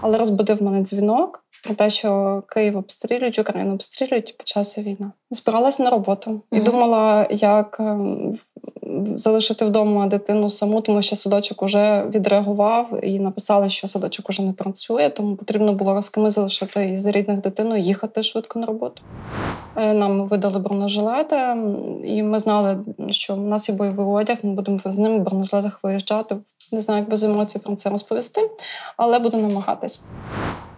Але розбудив мене дзвінок про те, що Київ обстрілюють, Україну обстрілюють, і почалася війна. Збиралася на роботу і mm-hmm. думала, як ем, залишити вдома дитину саму, тому що садочок уже відреагував і написали, що садочок уже не працює, тому потрібно було кимось залишити із рідних дитину їхати швидко на роботу. Е, нам видали бронежилети, і ми знали, що в нас є бойовий одяг, ми будемо з ними в бронежилетах виїжджати. Не знаю, як без емоцій про це розповісти, але буду намагатись.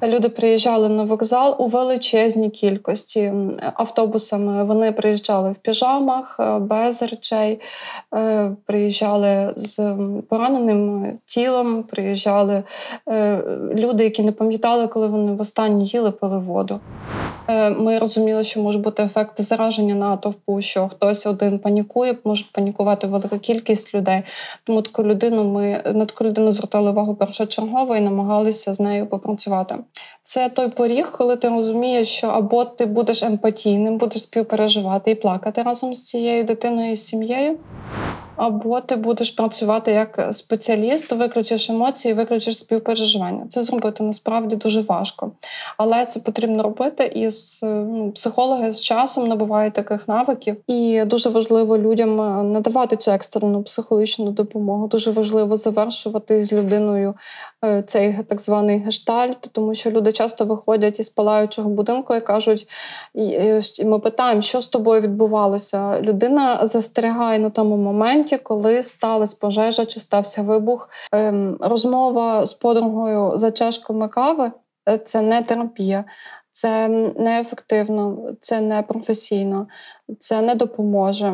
Люди приїжджали на вокзал у величезній кількості автобусами. Вони приїжджали в піжамах е, без речей, е, приїжджали з пораненим тілом. Приїжджали е, люди, які не пам'ятали, коли вони востаннє їли пили воду. Ми розуміли, що може бути ефект зараження натовпу, що хтось один панікує, може панікувати велика кількість людей. Тому таку людину ми на таку людину звертали увагу першочергово і намагалися з нею попрацювати. Це той поріг, коли ти розумієш, що або ти будеш емпатійним, будеш співпереживати і плакати разом з цією дитиною і сім'єю або ти будеш працювати як спеціаліст, виключиш емоції, виключиш співпереживання. Це зробити насправді дуже важко. Але це потрібно робити, і ну, психологи з часом набувають таких навиків. І дуже важливо людям е, надавати цю екстрену психологічну допомогу. Дуже важливо завершувати з людиною е, цей так званий гештальт, тому що люди часто виходять із палаючого будинку і кажуть: і ми питаємо, що з тобою відбувалося. Людина застерігає на тому моменті моменті, коли сталася пожежа чи стався вибух, ем, розмова з подругою за чашками кави е, це не терапія. Це неефективно, це не професійно, це не допоможе,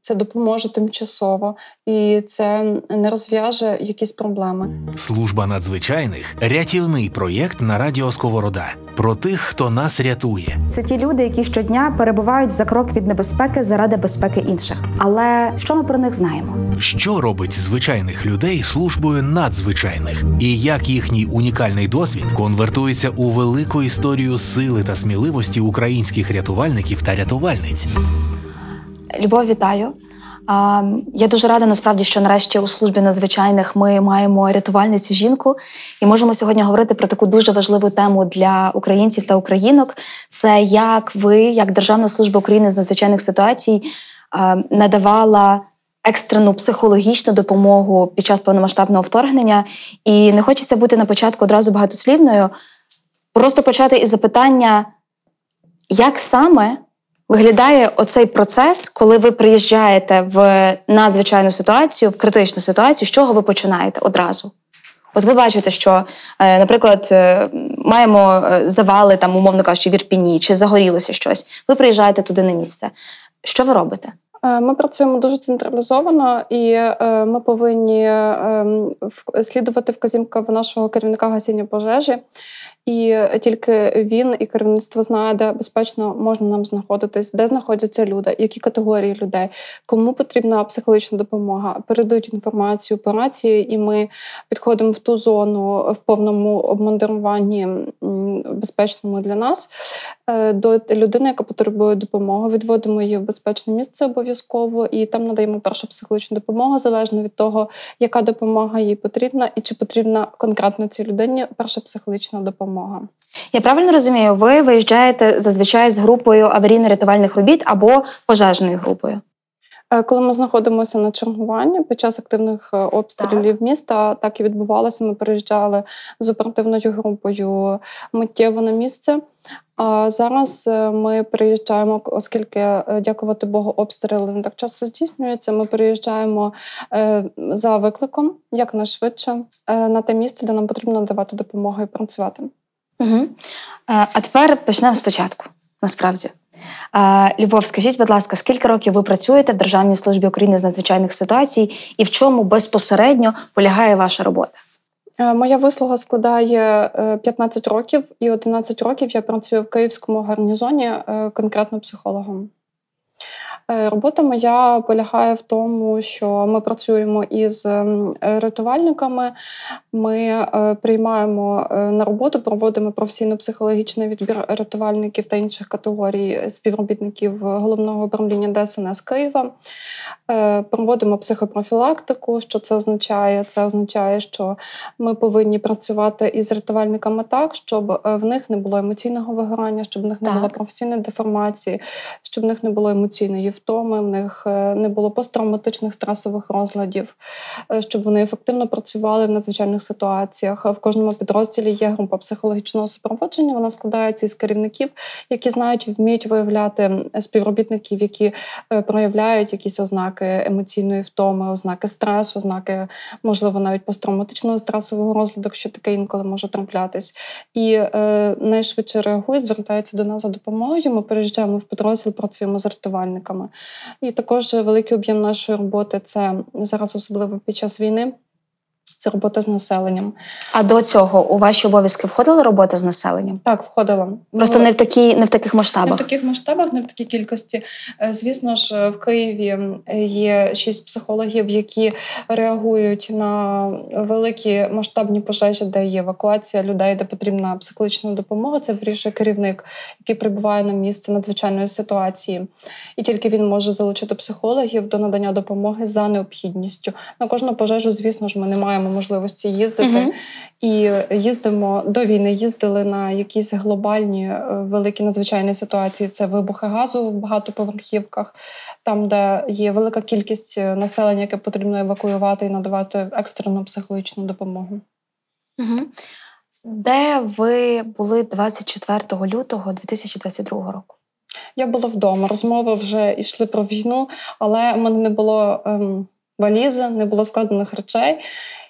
це допоможе тимчасово і це не розв'яже якісь проблеми. Служба надзвичайних рятівний проєкт на радіо Сковорода про тих, хто нас рятує. Це ті люди, які щодня перебувають за крок від небезпеки заради безпеки інших. Але що ми про них знаємо? Що робить звичайних людей службою надзвичайних, і як їхній унікальний досвід конвертується у велику історію сили та сміливості українських рятувальників та рятувальниць? Любов, вітаю. Я дуже рада насправді, що нарешті у службі надзвичайних ми маємо рятувальницю жінку і можемо сьогодні говорити про таку дуже важливу тему для українців та українок. Це як ви, як Державна служба України з надзвичайних ситуацій, надавала екстрену психологічну допомогу під час повномасштабного вторгнення. І не хочеться бути на початку одразу багатослівною, просто почати із запитання, як саме виглядає оцей процес, коли ви приїжджаєте в надзвичайну ситуацію, в критичну ситуацію, з чого ви починаєте одразу? От ви бачите, що, е, наприклад, е, маємо е, завали, там, умовно кажучи, в Ірпіні, чи загорілося щось. Ви приїжджаєте туди на місце. Що ви робите? Ми працюємо дуже централізовано, і ми повинні ем, слідувати вказівкам нашого керівника гасіння пожежі. І тільки він і керівництво знає, де безпечно можна нам знаходитись, де знаходяться люди, які категорії людей, кому потрібна психологічна допомога. Передають інформацію по рації, і ми підходимо в ту зону в повному обмандируванні безпечному для нас е, до людини, яка потребує допомоги. Відводимо її в безпечне місце обов'язково, і там надаємо першу психологічну допомогу залежно від того, яка допомога їй потрібна, і чи потрібна конкретно цій людині перша психологічна допомога допомога. Я правильно розумію, ви виїжджаєте зазвичай з групою аварійно-рятувальних робіт або пожежною групою. Е, коли ми знаходимося на чергуванні під час активних е, обстрілів так. міста, так і відбувалося. Ми приїжджали з оперативною групою миттєво на місце. А зараз е, ми приїжджаємо, оскільки, дякувати Богу, обстріли не так часто здійснюються. Ми приїжджаємо за викликом якнайшвидше на те місце, де нам потрібно надавати допомогу і працювати. Угу. А тепер почнемо спочатку. Насправді, Любов, скажіть, будь ласка, скільки років ви працюєте в Державній службі України з надзвичайних ситуацій, і в чому безпосередньо полягає ваша робота? Е, моя вислуга складає 15 е, років, і 11 років я працюю в київському гарнізоні конкретно психологом. Е, робота моя полягає в тому, що ми працюємо із рятувальниками, ми е, приймаємо е, на роботу, проводимо професійно-психологічний відбір рятувальників та інших категорій співробітників головного управління ДСНС Києва. Проводимо психопрофілактику. Що це означає? Це означає, що ми повинні працювати із рятувальниками так, щоб в них не було емоційного вигорання, щоб в них не так. було професійної деформації, щоб в них не було емоційної втоми, в них е, не було посттравматичних стресових розладів, е, щоб вони ефективно працювали в надзвичайних ситуаціях. В кожному підрозділі є група психологічного супроводження. Вона складається із керівників, які знають і вміють виявляти співробітників, які е, проявляють якісь ознаки емоційної втоми, ознаки стресу, ознаки, можливо, навіть посттравматичного стресового розладу, що таке інколи може траплятись. І е, найшвидше реагують, звертаються до нас за допомогою. Ми переїжджаємо в підрозділ, працюємо з рятувальниками. І також великий об'єм нашої роботи це зараз, особливо під час війни. Це робота з населенням. А до цього у ваші обов'язки входила робота з населенням? Так, входила. Просто ну, не в такі, не в таких масштабах. Не в таких масштабах, не в такій кількості. Е, звісно ж, в Києві є шість психологів, які реагують на великі масштабні пожежі, де є евакуація людей, де потрібна психологічна допомога. Це вирішує керівник, який прибуває на місце надзвичайної ситуації, і тільки він може залучити психологів до надання допомоги за необхідністю. На кожну пожежу, звісно ж, ми не маємо можливості їздити. Uh-huh. І їздимо до війни, їздили на якісь глобальні е, великі надзвичайні ситуації. Це вибухи газу в багатоповерхівках, там, де є велика кількість е, населення, яке потрібно евакуювати і надавати екстрену психологічну допомогу. Угу. Де ви були 24 лютого 2022 року? Я була вдома. Розмови вже йшли про війну, але в мене не було. Ем валізи, не було складених речей.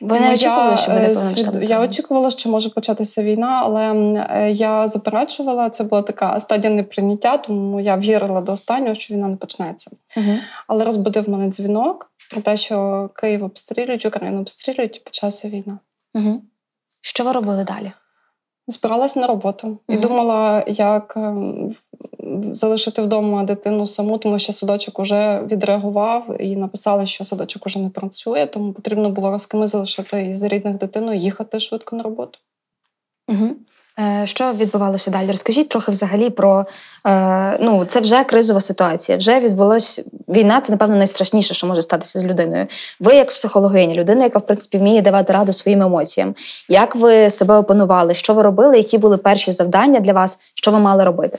Ви не очікували, що буде свід... Я очікувала, що може початися війна, але е, я заперечувала. Це була така стадія неприйняття, тому я вірила до останнього, що війна не почнеться. Угу. Але розбудив мене дзвінок про те, що Київ обстрілюють, Україну обстрілюють і почалася війна. Угу. Що ви робили далі? Збиралась на роботу і думала, як ем, залишити вдома дитину саму, тому що садочок уже відреагував і написали, що садочок уже не працює, тому потрібно було з кимось залишити із рідних дитину і їхати швидко на роботу. Угу. Що відбувалося далі? Розкажіть трохи взагалі про е, ну це вже кризова ситуація. Вже відбулася війна. Це напевно найстрашніше, що може статися з людиною. Ви, як психологиня, людина, яка в принципі вміє давати раду своїм емоціям. Як ви себе опанували? Що ви робили? Які були перші завдання для вас? Що ви мали робити?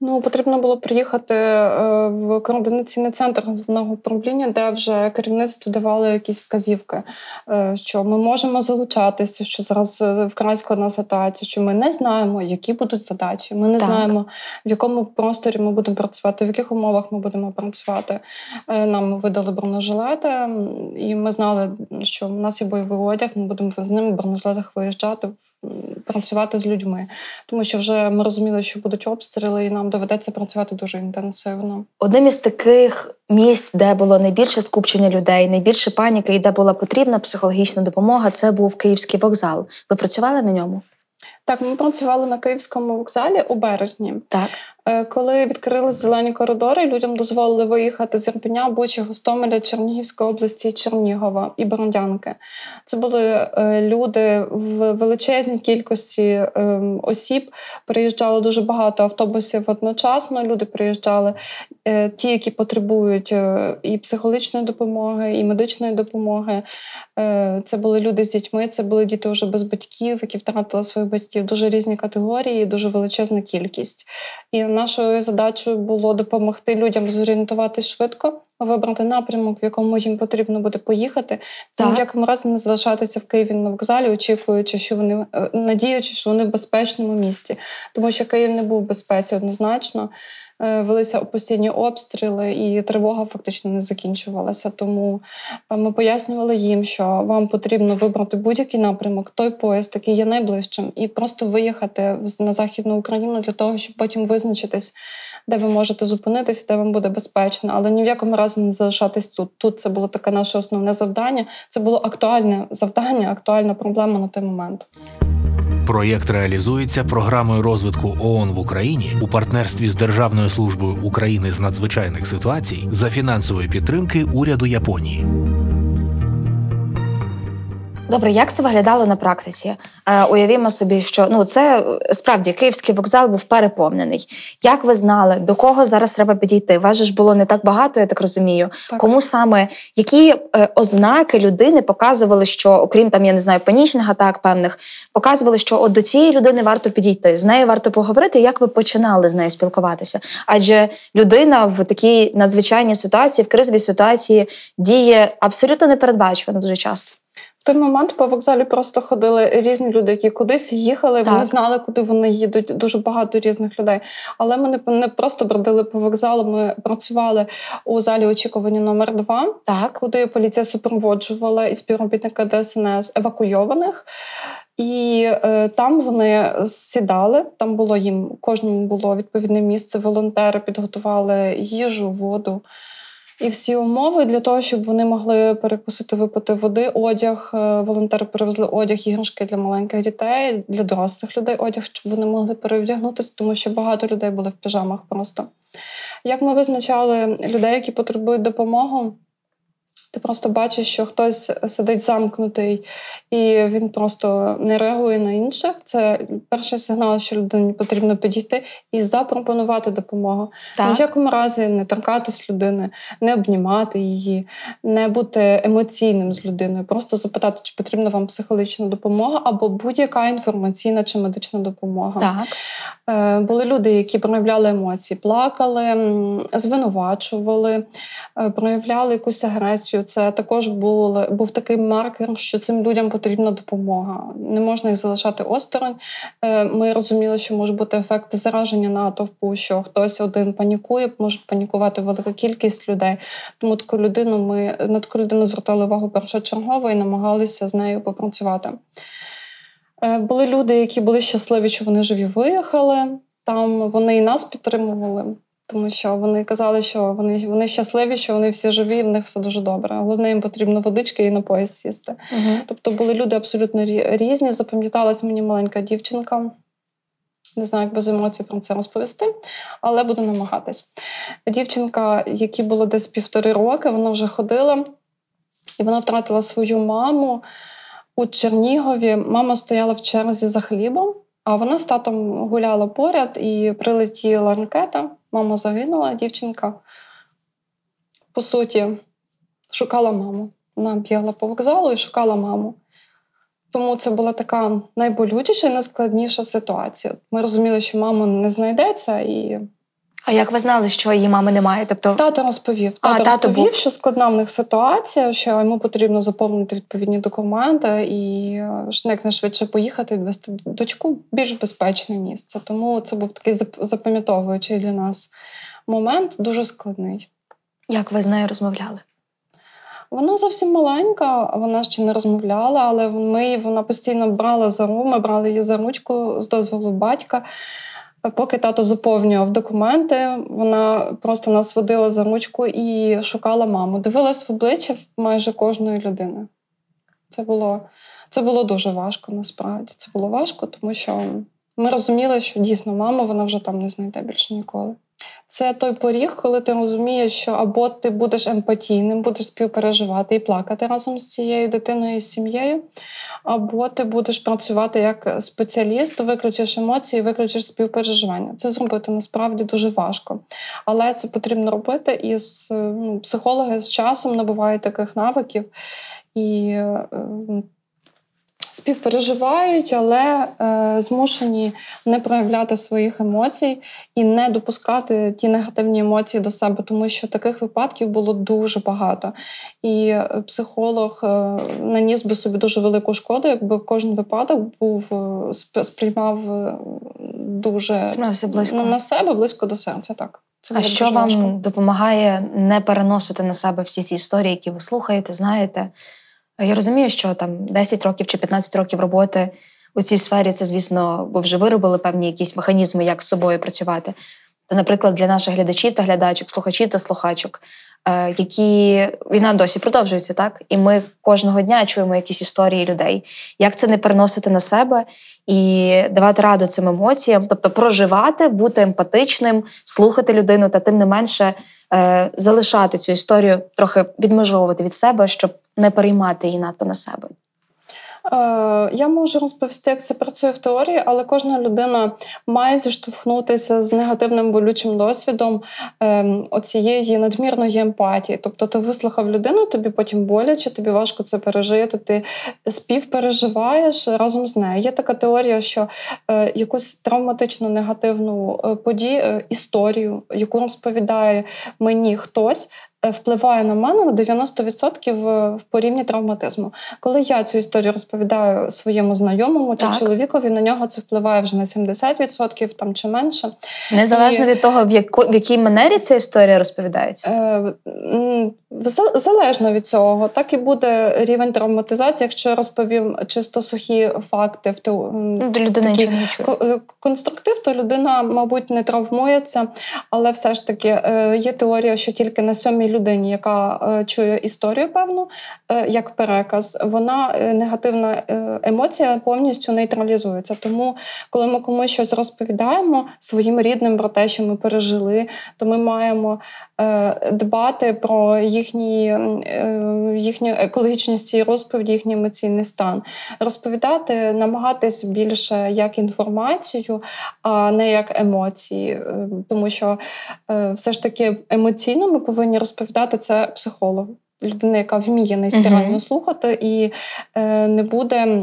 Ну, потрібно було приїхати е, в координаційний центр головного управління, де вже керівництво давало якісь вказівки, е, що ми можемо залучатися, що зараз е, вкрай складна ситуація, що ми не знаємо, які будуть задачі. Ми не так. знаємо, в якому просторі ми будемо працювати, в яких умовах ми будемо працювати. Нам видали бронежилети, і ми знали, що в нас є бойовий одяг. Ми будемо з ними в бронежилетах виїжджати, працювати з людьми, тому що вже ми розуміли, що будуть обстріли, і нам доведеться працювати дуже інтенсивно. Одним із таких місць, де було найбільше скупчення людей, найбільше паніки і де була потрібна психологічна допомога, це був Київський вокзал. Ви працювали на ньому? Так, ми працювали на Київському вокзалі у березні. Так. Е, коли відкрили зелені коридори, людям дозволили виїхати з Ірпеня, Бучі, Гостомеля, Чернігівської області, Чернігова і Бородянки. Це були е, люди в величезній кількості ем, осіб. Приїжджало дуже багато автобусів одночасно. Люди приїжджали, е, ті, які потребують і психологічної допомоги, і медичної допомоги. Це були люди з дітьми, це були діти вже без батьків, які втратили своїх батьків. Дуже різні категорії, дуже величезна кількість. І нашою задачею було допомогти людям зорієнтуватись швидко, вибрати напрямок, в якому їм потрібно буде поїхати, так. в якому разі не залишатися в Києві на вокзалі, очікуючи, що вони е, надіючи, що вони в безпечному місці, тому що Київ не був в безпеці однозначно. Е, велися постійні обстріли, і тривога фактично не закінчувалася. Тому е, ми пояснювали їм, що вам потрібно вибрати будь-який напрямок, той поїзд, який є найближчим, і просто виїхати на західну Україну для того, щоб потім визначитись. Де ви можете зупинитися, де вам буде безпечно, але ні в якому разі не залишатись тут. Тут це було таке наше основне завдання. Це було актуальне завдання, актуальна проблема на той момент. Проєкт реалізується програмою розвитку ООН в Україні у партнерстві з Державною службою України з надзвичайних ситуацій за фінансової підтримки уряду Японії. Добре, як це виглядало на практиці? Е, уявімо собі, що ну це е, справді київський вокзал був переповнений. Як ви знали, до кого зараз треба підійти? Вас же ж було не так багато, я так розумію. Так. Кому саме які е, ознаки людини показували, що окрім там, я не знаю, панічних атак певних, показували, що от до цієї людини варто підійти, з нею варто поговорити. Як ви починали з нею спілкуватися? Адже людина в такій надзвичайній ситуації, в кризовій ситуації діє абсолютно непередбачувано дуже часто той момент по вокзалі просто ходили різні люди, які кудись їхали. Так. Вони знали, куди вони їдуть. Дуже багато різних людей. Але ми не, не просто бродили по вокзалу. Ми працювали у залі очікування номер 2 так. куди поліція супроводжувала і співробітника ДСНС евакуйованих. І е, там вони сідали. Там було їм кожному було відповідне місце. Волонтери підготували їжу, воду і всі умови для того, щоб вони могли перекусити, випити води, одяг. Е, волонтери привезли одяг, іграшки для маленьких дітей, для дорослих людей одяг, щоб вони могли перевдягнутися, тому що багато людей були в піжамах просто. Як ми визначали людей, які потребують допомоги? Ти просто бачиш, що хтось сидить замкнутий і він просто не реагує на інших. Це перший сигнал, що людині потрібно підійти і запропонувати допомогу. Так. Ні в якому разі не торкатись людини, не обнімати її, не бути емоційним з людиною, просто запитати, чи потрібна вам психологічна допомога або будь-яка інформаційна чи медична допомога. Так. Е, були люди, які проявляли емоції, плакали, звинувачували, е, проявляли якусь агресію це також був був такий маркер, що цим людям потрібна допомога. Не можна їх залишати осторонь. Е, ми розуміли, що може бути ефект зараження натовпу, що хтось один панікує, може панікувати велика кількість людей. Тому таку людину ми на таку людину звертали увагу першочергово і намагалися з нею попрацювати. Е, були люди, які були щасливі, що вони живі виїхали. Там вони і нас підтримували тому що вони казали, що вони вони щасливі, що вони всі живі, і в них все дуже добре. Головне, їм потрібно водички і на пояс сісти. uh Тобто були люди абсолютно різні. Запам'яталась мені маленька дівчинка. Не знаю, як без емоцій про це розповісти, але буду намагатись. Дівчинка, якій було десь півтори роки, вона вже ходила, і вона втратила свою маму у Чернігові. Мама стояла в черзі за хлібом, а вона з татом гуляла поряд і прилетіла ракета. Мама загинула, дівчинка, по суті, шукала маму. Вона бігла по вокзалу і шукала маму. Тому це була така найболючіша і найскладніша ситуація. Ми розуміли, що мама не знайдеться. і... А як ви знали, що її мами немає? Тобто Тато розповів. Тато, а, тато розповів, був... що складна в них ситуація, що йому потрібно заповнити відповідні документи і е, якнайшвидше поїхати відвести дочку в більш безпечне місце. Тому це був такий запам'ятовуючий для нас момент, дуже складний. Як ви з нею розмовляли? Вона зовсім маленька, вона ще не розмовляла, але ми вона постійно брала за ру, ми брали її за ручку з дозволу батька. Поки тато заповнював документи, вона просто нас водила за ручку і шукала маму. Дивилась в обличчя майже кожної людини. Це було це було дуже важко насправді. Це було важко, тому що ми розуміли, що дійсно маму вона вже там не знайде більше ніколи. Це той поріг, коли ти розумієш, що або ти будеш емпатійним, будеш співпереживати і плакати разом з цією дитиною і сім'єю, або ти будеш працювати як спеціаліст, виключиш емоції, виключиш співпереживання. Це зробити насправді дуже важко. Але це потрібно робити, і ну, психологи з часом набувають таких навиків. І е, співпереживають, але е, змушені не проявляти своїх емоцій і не допускати ті негативні емоції до себе, тому що таких випадків було дуже багато. І е, психолог е, наніс би собі дуже велику шкоду, якби кожен випадок був е, сприймав е, дуже близько. на себе близько до серця. Так. Це а що вам важко. допомагає не переносити на себе всі ці історії, які ви слухаєте, знаєте? Я розумію, що там 10 років чи 15 років роботи у цій сфері це, звісно, ви вже виробили певні якісь механізми, як з собою працювати. Та, наприклад, для наших глядачів та глядачок, слухачів та слухачок, е, які війна досі продовжується, так? І ми кожного дня чуємо якісь історії людей. Як це не переносити на себе і давати раду цим емоціям, тобто проживати, бути емпатичним, слухати людину, та тим не менше е, залишати цю історію, трохи відмежовувати від себе, щоб не переймати її надто на себе. Е, я можу розповісти, як це працює в теорії, але кожна людина має зіштовхнутися з негативним болючим досвідом ем, оцієї надмірної емпатії. Тобто, ти вислухав людину, тобі потім боляче, тобі важко це пережити. Ти співпереживаєш разом з нею. Є така теорія, що е, якусь травматичну негативну е, подію, історію, яку розповідає мені хтось. Е, впливає на мене на 90% в порівні травматизму. Коли я цю історію розповідаю своєму знайомому чи так. чоловікові, на нього це впливає вже на 70% там чи менше. Незалежно І... від того, в, яко, в якій манері ця історія розповідається. Е, залежно від цього, так і буде рівень травматизації, якщо я розповім чисто сухі факти в ту людина нічого не чує. Е, конструктив, то людина, мабуть, не травмується, але все ж таки є теорія, що тільки на сьомій людині, яка е, чує історію, певну, е, як переказ, вона е, негативна емоція повністю нейтралізується. Тому, коли ми комусь щось розповідаємо своїм рідним про те, що ми пережили, то ми маємо дбати про їхні, їхню екологічність цієї розповіді, їхній емоційний стан, розповідати, намагатись більше як інформацію, а не як емоції, тому що все ж таки емоційно ми повинні розповідати розповідати це психолог, людина, яка вміє нейтрально uh-huh. слухати і е, не буде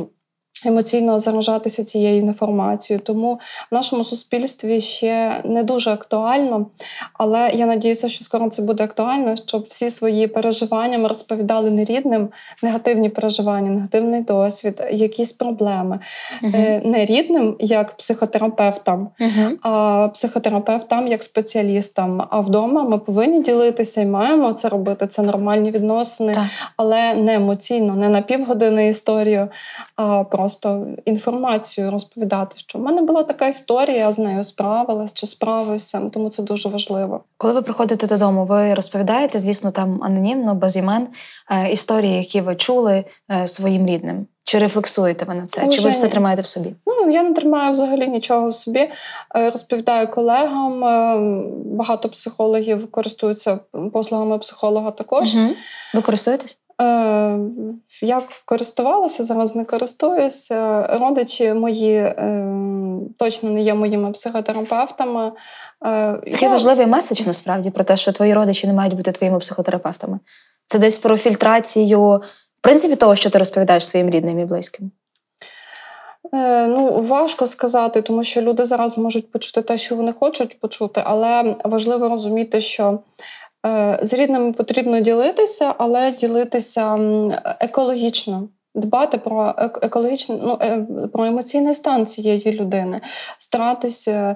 емоційно заражатися цією інформацією. Тому в нашому суспільстві ще не дуже актуально, але я надіюся, що скоро це буде актуально, щоб всі свої переживання ми розповідали не рідним, негативні переживання, негативний досвід, якісь проблеми uh-huh. не рідним як психотерапевтам, uh-huh. а психотерапевтам як спеціалістам. А вдома ми повинні ділитися і маємо це робити. Це нормальні відносини, так. але не емоційно, не на півгодини історію, а просто просто інформацію розповідати, що в мене була така історія, я з нею справилась чи справився, тому це дуже важливо. Коли ви приходите додому, ви розповідаєте, звісно, там анонімно, без імен е, історії, які ви чули е, своїм рідним. Чи рефлексуєте ви на це? Чи ви все тримаєте в собі? Ну я не тримаю взагалі нічого в собі. Е, розповідаю колегам. Багато психологів користуються послугами психолога також. Угу. Ви користуєтесь? Е, я користувалася, зараз не користуюся. Родичі мої е, точно не є моїми психотерапевтами. Е, Такий я... важливий меседж насправді про те, що твої родичі не мають бути твоїми психотерапевтами. Це десь про фільтрацію, в принципі, того, що ти розповідаєш своїм рідним і близьким. Ну, важко сказати, тому що люди зараз можуть почути те, що вони хочуть почути, але важливо розуміти, що Е, з рідними потрібно ділитися, але ділитися екологічно дбати про екологічний, ну, е, про емоційний стан цієї людини, старатися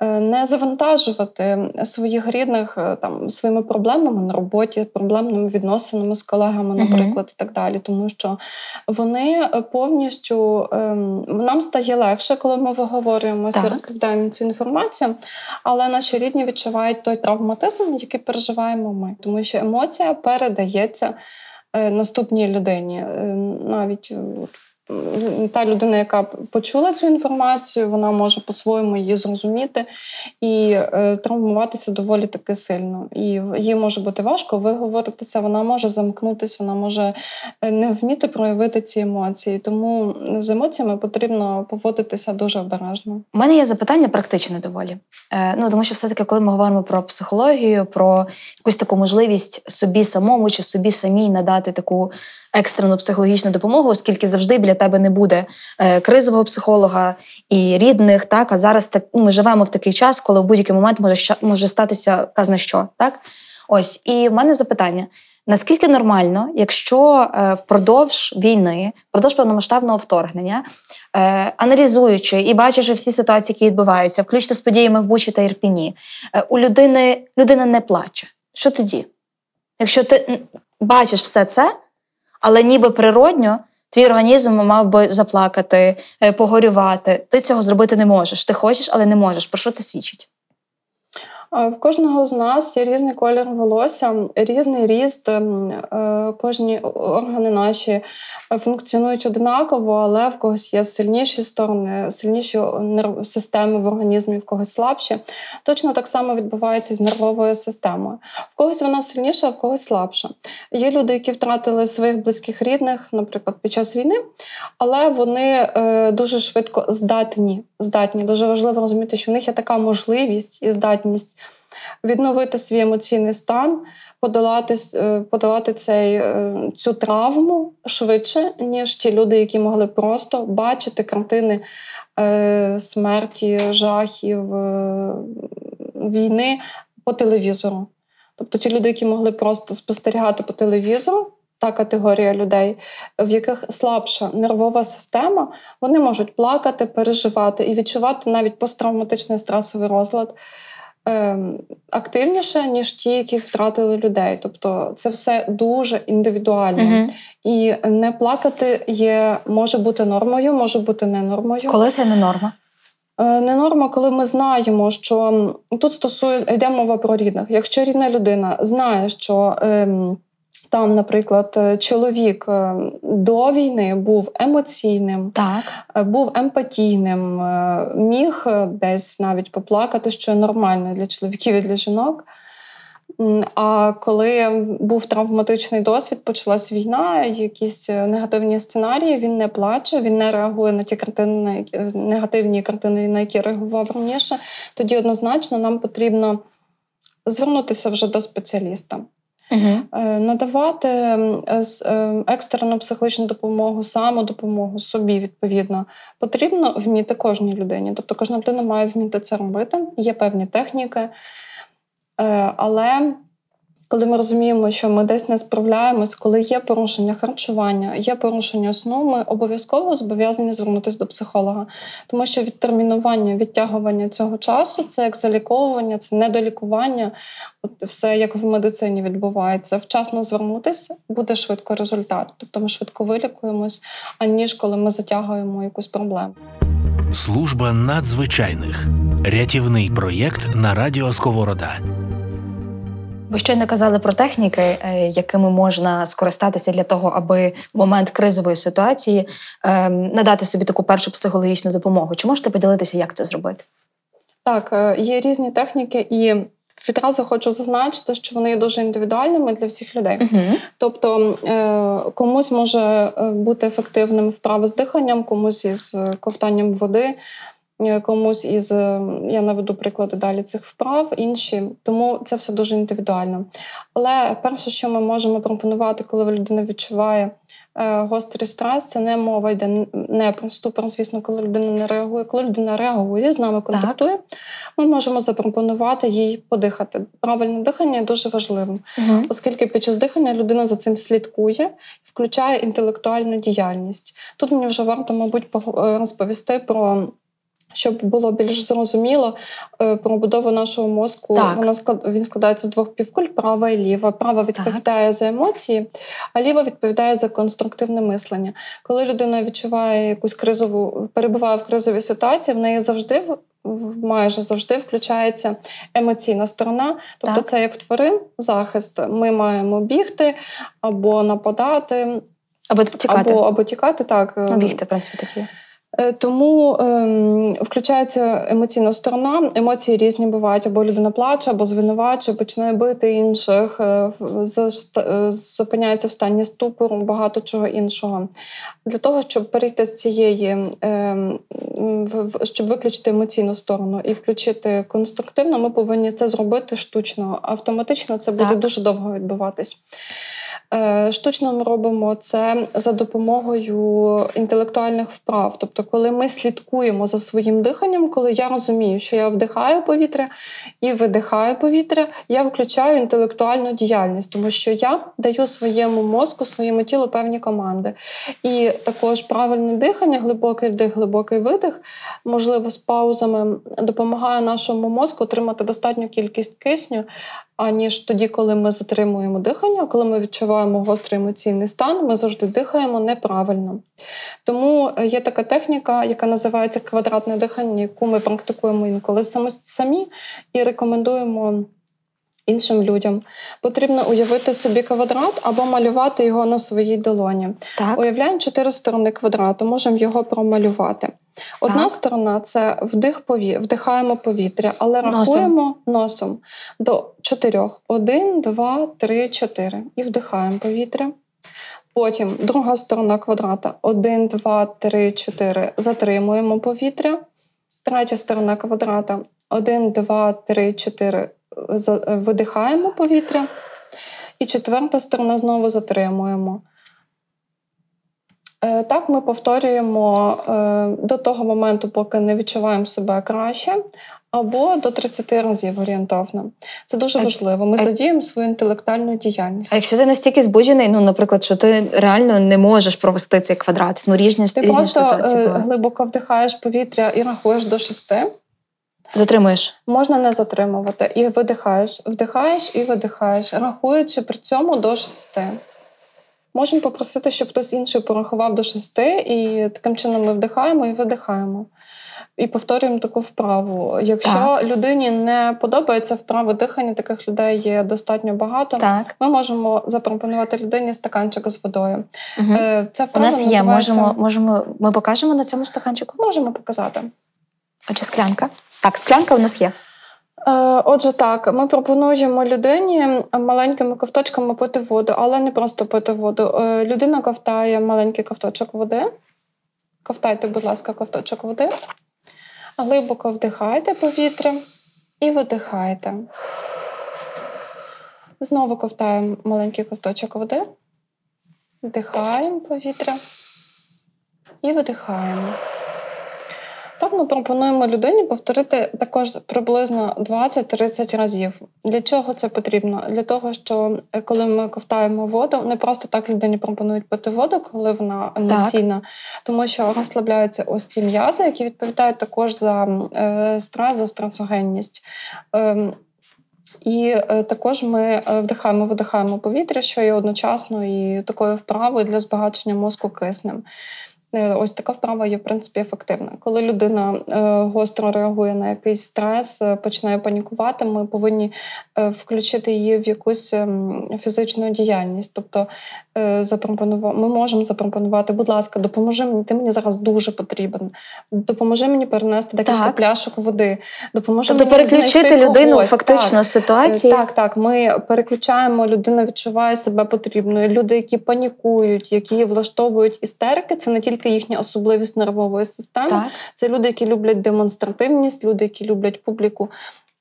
е, не завантажувати своїх рідних е, там своїми проблемами на роботі, проблемними відносинами з колегами, наприклад, uh і так далі. Тому що вони повністю ем, нам стає легше, коли ми виговорюємося, розповідаємо цю інформацію, але наші рідні відчувають той травматизм, який переживаємо ми, тому що емоція передається. Е, наступній людині. Е, навіть е, та людина, яка почула цю інформацію, вона може по-своєму її зрозуміти і е, травмуватися доволі таки сильно. І їй може бути важко виговоритися, вона може замкнутися, вона може не вміти проявити ці емоції. Тому з емоціями потрібно поводитися дуже обережно. У мене є запитання практичне доволі. Е, ну тому що все-таки, коли ми говоримо про психологію, про якусь таку можливість собі самому чи собі самій надати таку екстрену психологічну допомогу, оскільки завжди біля тебе не буде е, кризового психолога і рідних. Так, а зараз так ну, ми живемо в такий час, коли в будь-який момент може може статися казна що. Так, ось і в мене запитання. Наскільки нормально, якщо е, впродовж війни, впродовж повномасштабного вторгнення, е, аналізуючи і бачачи всі ситуації, які відбуваються, включно з подіями в Бучі та Ірпіні, у людини людина не плаче. Що тоді? Якщо ти бачиш все це, але ніби природньо твій організм мав би заплакати, е, погорювати. Ти цього зробити не можеш. Ти хочеш, але не можеш. Про що це свідчить? В кожного з нас є різний колір волосся, різний ріст, ем, е, кожні органи наші функціонують однаково, але в когось є сильніші сторони, сильніші системи в організмі, в когось слабші. Точно так само відбувається з нервовою системою. В когось вона сильніша, а в когось слабша. Є люди, які втратили своїх близьких рідних, наприклад, під час війни, але вони е, дуже швидко здатні. здатні. Дуже важливо розуміти, що в них є така можливість і здатність відновити свій емоційний стан, подолати е, подолати цей, е, цю травму швидше, ніж ті люди, які могли просто бачити картини е, смерті, жахів, війни по телевізору. Тобто ті люди, які могли просто спостерігати по телевізору. Та категорія людей, в яких слабша нервова система, вони можуть плакати, переживати і відчувати навіть посттравматичний стресовий розлад. Ем, активніше, ніж ті, які втратили людей. Тобто це все дуже індивідуально. Угу. І не плакати є, може бути нормою, може бути не нормою. Коли це не норма? Е, не норма, коли ми знаємо, що тут стосує йде мова про рідних. Якщо рідна людина знає, що. Ем, там, наприклад, е, чоловік е, до війни був емоційним, так. Е, був емпатійним, міг десь навіть поплакати, що нормально для чоловіків і для жінок. А коли був травматичний досвід, почалась війна, якісь негативні сценарії, він не плаче, він не реагує на ті картини, негативні картини, на які реагував раніше. Тоді однозначно нам потрібно звернутися вже до спеціаліста. Угу. Надавати екстерну е, екстрену психологічну допомогу, самодопомогу собі відповідно потрібно вміти кожній людині. Тобто кожна людина має вміти це робити. Є певні техніки, але коли ми розуміємо, що ми десь не справляємось, коли є порушення харчування, є порушення сну, ми обов'язково зобов'язані звернутися до психолога, тому що відтермінування, відтягування цього часу це як заліковування, це недолікування. От все як в медицині відбувається. Вчасно звернутися буде швидко результат. Тобто ми швидко вилікуємось, аніж коли ми затягуємо якусь проблему. Служба надзвичайних рятівний проєкт на радіо Сковорода. Ви щойно казали про техніки, е, якими можна скористатися для того, аби в момент кризової ситуації ем, надати собі таку першу психологічну допомогу. Чи можете поділитися, як це зробити? Так, е, є різні техніки, і відразу хочу зазначити, що вони є дуже індивідуальними для всіх людей. uh Тобто е, комусь може бути ефективним вправа з диханням, комусь із ковтанням води. Е, комусь із е, я наведу приклади далі цих вправ, інші. Тому це все дуже індивідуально. Але перше, що ми можемо пропонувати, коли людина відчуває е, гострий стрес, це не мова йде не про ступор, звісно, коли людина не реагує. Коли людина реагує, з нами контактує, так. ми можемо запропонувати їй подихати. Правильне дихання дуже важливим, угу. оскільки під час дихання людина за цим слідкує, включає інтелектуальну діяльність. Тут мені вже варто, мабуть, розповісти про. Щоб було більш зрозуміло е, про будову нашого мозку, так. вона склад... він складається з двох півкуль, права і ліва. Права відповідає так. за емоції, а ліва відповідає за конструктивне мислення. Коли людина відчуває якусь кризову, перебуває в кризовій ситуації, в неї завжди майже завжди включається емоційна сторона. Тобто, так. це як тварин захист. Ми маємо бігти або нападати, або тікати. Або, або тікати так. Ну, бігти, в принципі, такі. Е, тому ем, включається емоційна сторона. Емоції різні бувають, або людина плаче, або звинувачує, починає бити інших, е, е, зупиняється в стані ступору, багато чого іншого. Для того, щоб перейти з цієї, ем, щоб виключити емоційну сторону і включити конструктивно, ми повинні це зробити штучно. Автоматично це буде так. дуже довго відбуватись. Е, штучно ми робимо це за допомогою інтелектуальних вправ. Тобто, коли ми слідкуємо за своїм диханням, коли я розумію, що я вдихаю повітря і видихаю повітря, я включаю інтелектуальну діяльність, тому що я даю своєму мозку, своєму тілу певні команди. І також правильне дихання, глибокий вдих, глибокий видих, можливо, з паузами допомагає нашому мозку отримати достатню кількість кисню аніж тоді, коли ми затримуємо дихання, коли ми відчуваємо гострий емоційний стан, ми завжди дихаємо неправильно. Тому е, є така техніка, яка називається квадратне дихання, яку ми практикуємо інколи самі і рекомендуємо. Іншим людям потрібно уявити собі квадрат або малювати його на своїй долоні. Так. Уявляємо чотири сторони квадрату, можемо його промалювати. Одна так. сторона це вдих пові... вдихаємо повітря, але носом. рахуємо носом до чотирьох: один, два, три, чотири. І вдихаємо повітря. Потім друга сторона квадрата: один, два, три, чотири. Затримуємо повітря. Третя сторона квадрата: один, два, три, чотири. Видихаємо повітря. І четверта сторона знову затримуємо. Е, так, ми повторюємо е, до того моменту, поки не відчуваємо себе краще, або до 30 разів орієнтовно. Це дуже а, важливо. Ми а, задіємо свою інтелектуальну діяльність. А якщо ти настільки збуджений, ну, наприклад, що ти реально не можеш провести цей квадрат, ну різні, ти різні просто ситуації. Ти е, глибоко вдихаєш повітря і рахуєш до шести. Затримуєш. Можна не затримувати. І видихаєш, вдихаєш і видихаєш, рахуючи при цьому до шести. Можемо попросити, щоб хтось інший порахував до шести, і таким чином ми вдихаємо і видихаємо. І повторюємо таку вправу. Якщо так. людині не подобається вправа дихання, таких людей є достатньо багато. Так. Ми можемо запропонувати людині стаканчик з водою. Угу. Це У нас є. Називається... Можемо, можемо, Ми покажемо на цьому стаканчику? Можемо показати. Отже, склянка. Так, склянка у нас є. Е, отже, так, ми пропонуємо людині маленькими ковточками пити воду, але не просто пити воду. Е, людина ковтає маленький ковточок води. Ковтайте, будь ласка, ковточок води. Глибоко вдихайте повітря і видихайте. Знову ковтаємо маленький ковточок води. Вдихаємо повітря і видихаємо. Так ми пропонуємо людині повторити також приблизно 20-30 разів. Для чого це потрібно? Для того, що е, коли ми ковтаємо воду, не просто так людині пропонують пити воду, коли вона емоційна, так. тому що розслабляються ось ці м'язи, які відповідають також за е, стрес, за стресогенність. Ем, і е, також ми вдихаємо, видихаємо повітря, що є одночасно і такою вправою для збагачення мозку киснем. Е, ось така вправа є в принципі ефективна. Коли людина е, гостро реагує на якийсь стрес, е, починає панікувати, ми повинні включити її в якусь ем, фізичну діяльність. Тобто запропонувати, ми можемо запропонувати, будь ласка, допоможи мені, ти мені зараз дуже потрібен. Допоможи мені перенести декілька так. пляшок води. Допоможи тобто мені переключити людину когось. фактично так. ситуації. Так, так. Ми переключаємо, людина відчуває себе потрібною. Люди, які панікують, які влаштовують істерики, це не тільки тільки їхня особливість нервової системи. Так. Це люди, які люблять демонстративність, люди, які люблять публіку.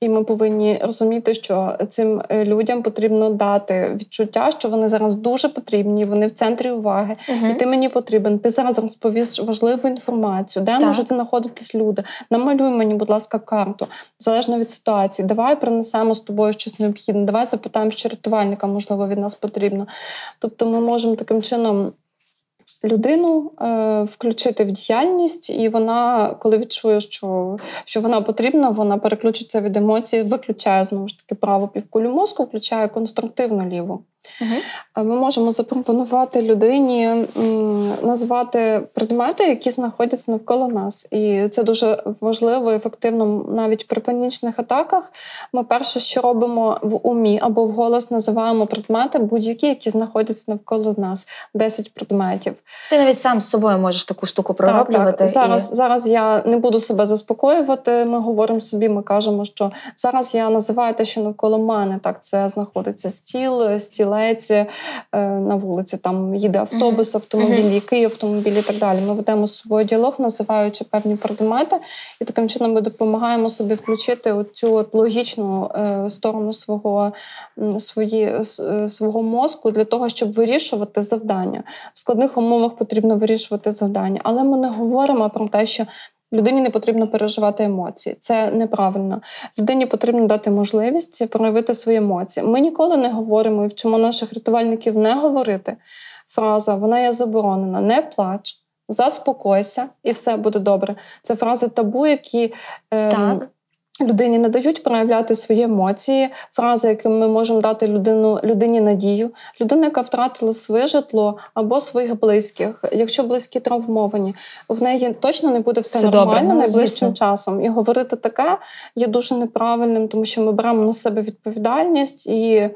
І ми повинні розуміти, що цим е, людям потрібно дати відчуття, що вони зараз дуже потрібні, вони в центрі уваги, uh-huh. і ти мені потрібен. Ти зараз розповіш важливу інформацію, де так. можуть знаходитись люди. Намалюй мені, будь ласка, карту залежно від ситуації. Давай принесемо з тобою щось необхідне. Давай запитаємо, що рятувальника можливо від нас потрібно. Тобто, ми можемо таким чином людину е, включити в діяльність, і вона, коли відчує, що що вона потрібна, вона переключиться від емоцій, виключає знову ж таки праву півкулю мозку, включає конструктивну ліву. Угу. Ми можемо запропонувати людині назвати предмети, які знаходяться навколо нас. І це дуже важливо і ефективно навіть при панічних атаках. Ми перше, що робимо в умі або в голос, називаємо предмети будь-які, які знаходяться навколо нас. 10 предметів. Ти навіть сам з собою можеш таку штуку пророблювати. Так, так. Зараз, і... зараз я не буду себе заспокоювати. Ми говоримо собі, ми кажемо, що зараз я називаю те, що навколо мене. Так, це знаходиться стіл, стілець е, на вулиці, там їде автобус, автомобіль, який автомобіль і так далі. Ми ведемо з собою діалог, називаючи певні предмети, і таким чином ми допомагаємо собі включити цю от логічну е, сторону свого свої, е, свого мозку для того, щоб вирішувати завдання. В складних умовах потрібно вирішувати завдання, але ми не говоримо про те, що Людині не потрібно переживати емоції. Це неправильно. Людині потрібно дати можливість проявити свої емоції. Ми ніколи не говоримо і вчимо наших рятувальників не говорити. Фраза вона є заборонена, не плач, заспокойся, і все буде добре. Це фрази табу, які. е, так. Людині не дають проявляти свої емоції, фрази, якими ми можемо дати людину, людині надію. Людина, яка втратила своє житло або своїх близьких, якщо близькі травмовані, в неї точно не буде все, все нормально добре, ну, найближчим звісно. часом. І говорити таке є дуже неправильним, тому що ми беремо на себе відповідальність і.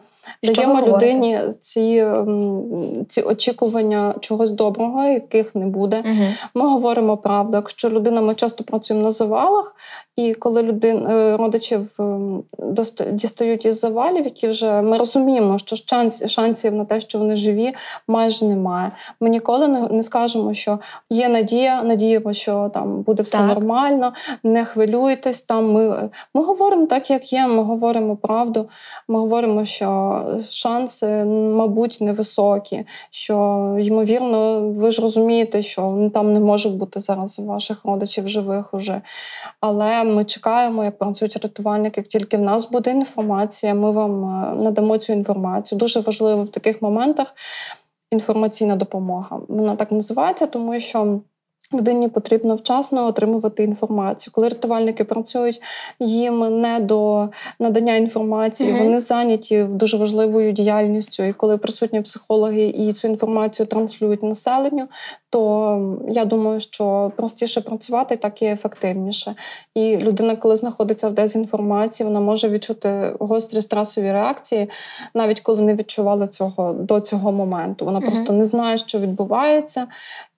Даємо людині ці ем, ці очікування чогось доброго, яких не буде. Угу. Ми говоримо правду. Якщо людина, ми часто працюємо на завалах, і коли людин, е, родичів ем, дістають із завалів, які вже ми розуміємо, що шанс, шансів на те, що вони живі, майже немає. Ми ніколи не, не скажемо, що є надія, надіємо, що там буде все так. нормально, не хвилюйтесь. Там ми, ми говоримо так, як є. Ми говоримо правду. Ми говоримо, що шанси, мабуть, невисокі. Що, ймовірно, ви ж розумієте, що там не може бути зараз ваших родичів живих уже. Але ми чекаємо, як працюють рятувальники. Як тільки в нас буде інформація, ми вам е, надамо цю інформацію. Дуже важливо в таких моментах інформаційна допомога. Вона так називається, тому що. Людині потрібно вчасно отримувати інформацію. Коли рятувальники працюють, їм не до надання інформації, mm-hmm. вони зайняті дуже важливою діяльністю. І коли присутні психологи і цю інформацію транслюють населенню, то я думаю, що простіше працювати так і ефективніше. І людина, коли знаходиться в дезінформації, вона може відчути гострі стресові реакції, навіть коли не відчувала цього до цього моменту. Вона mm-hmm. просто не знає, що відбувається,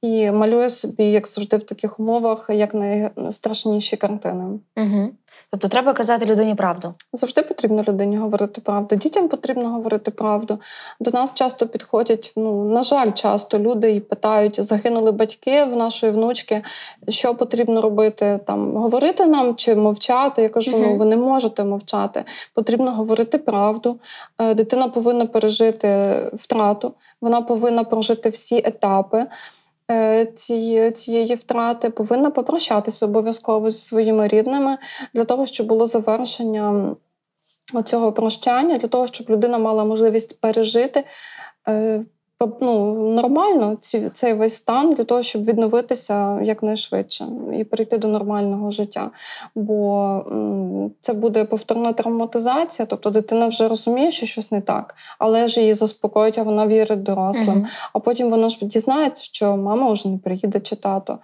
і малює собі, як завжди, в таких умовах, як найстрашніші картини. Угу. Тобто треба казати людині правду. Завжди потрібно людині говорити правду. Дітям потрібно говорити правду. До нас часто підходять, ну на жаль, часто люди і питають: загинули батьки в нашої внучки, що потрібно робити там, говорити нам чи мовчати. Я кажу, uh-huh. ну ви не можете мовчати. Потрібно говорити правду. Е, дитина повинна пережити втрату, вона повинна прожити всі етапи. Е, цієї, втрати, повинна попрощатися обов'язково зі своїми рідними для того, щоб було завершення цього прощання, для того, щоб людина мала можливість пережити е, ну, нормально ці, цей весь стан для того, щоб відновитися якнайшвидше і перейти до нормального життя. Бо це буде повторна травматизація, тобто дитина вже розуміє, що щось не так, але ж її заспокоїть, а вона вірить дорослим. uh А потім вона ж дізнається, що мама вже не приїде чи тато.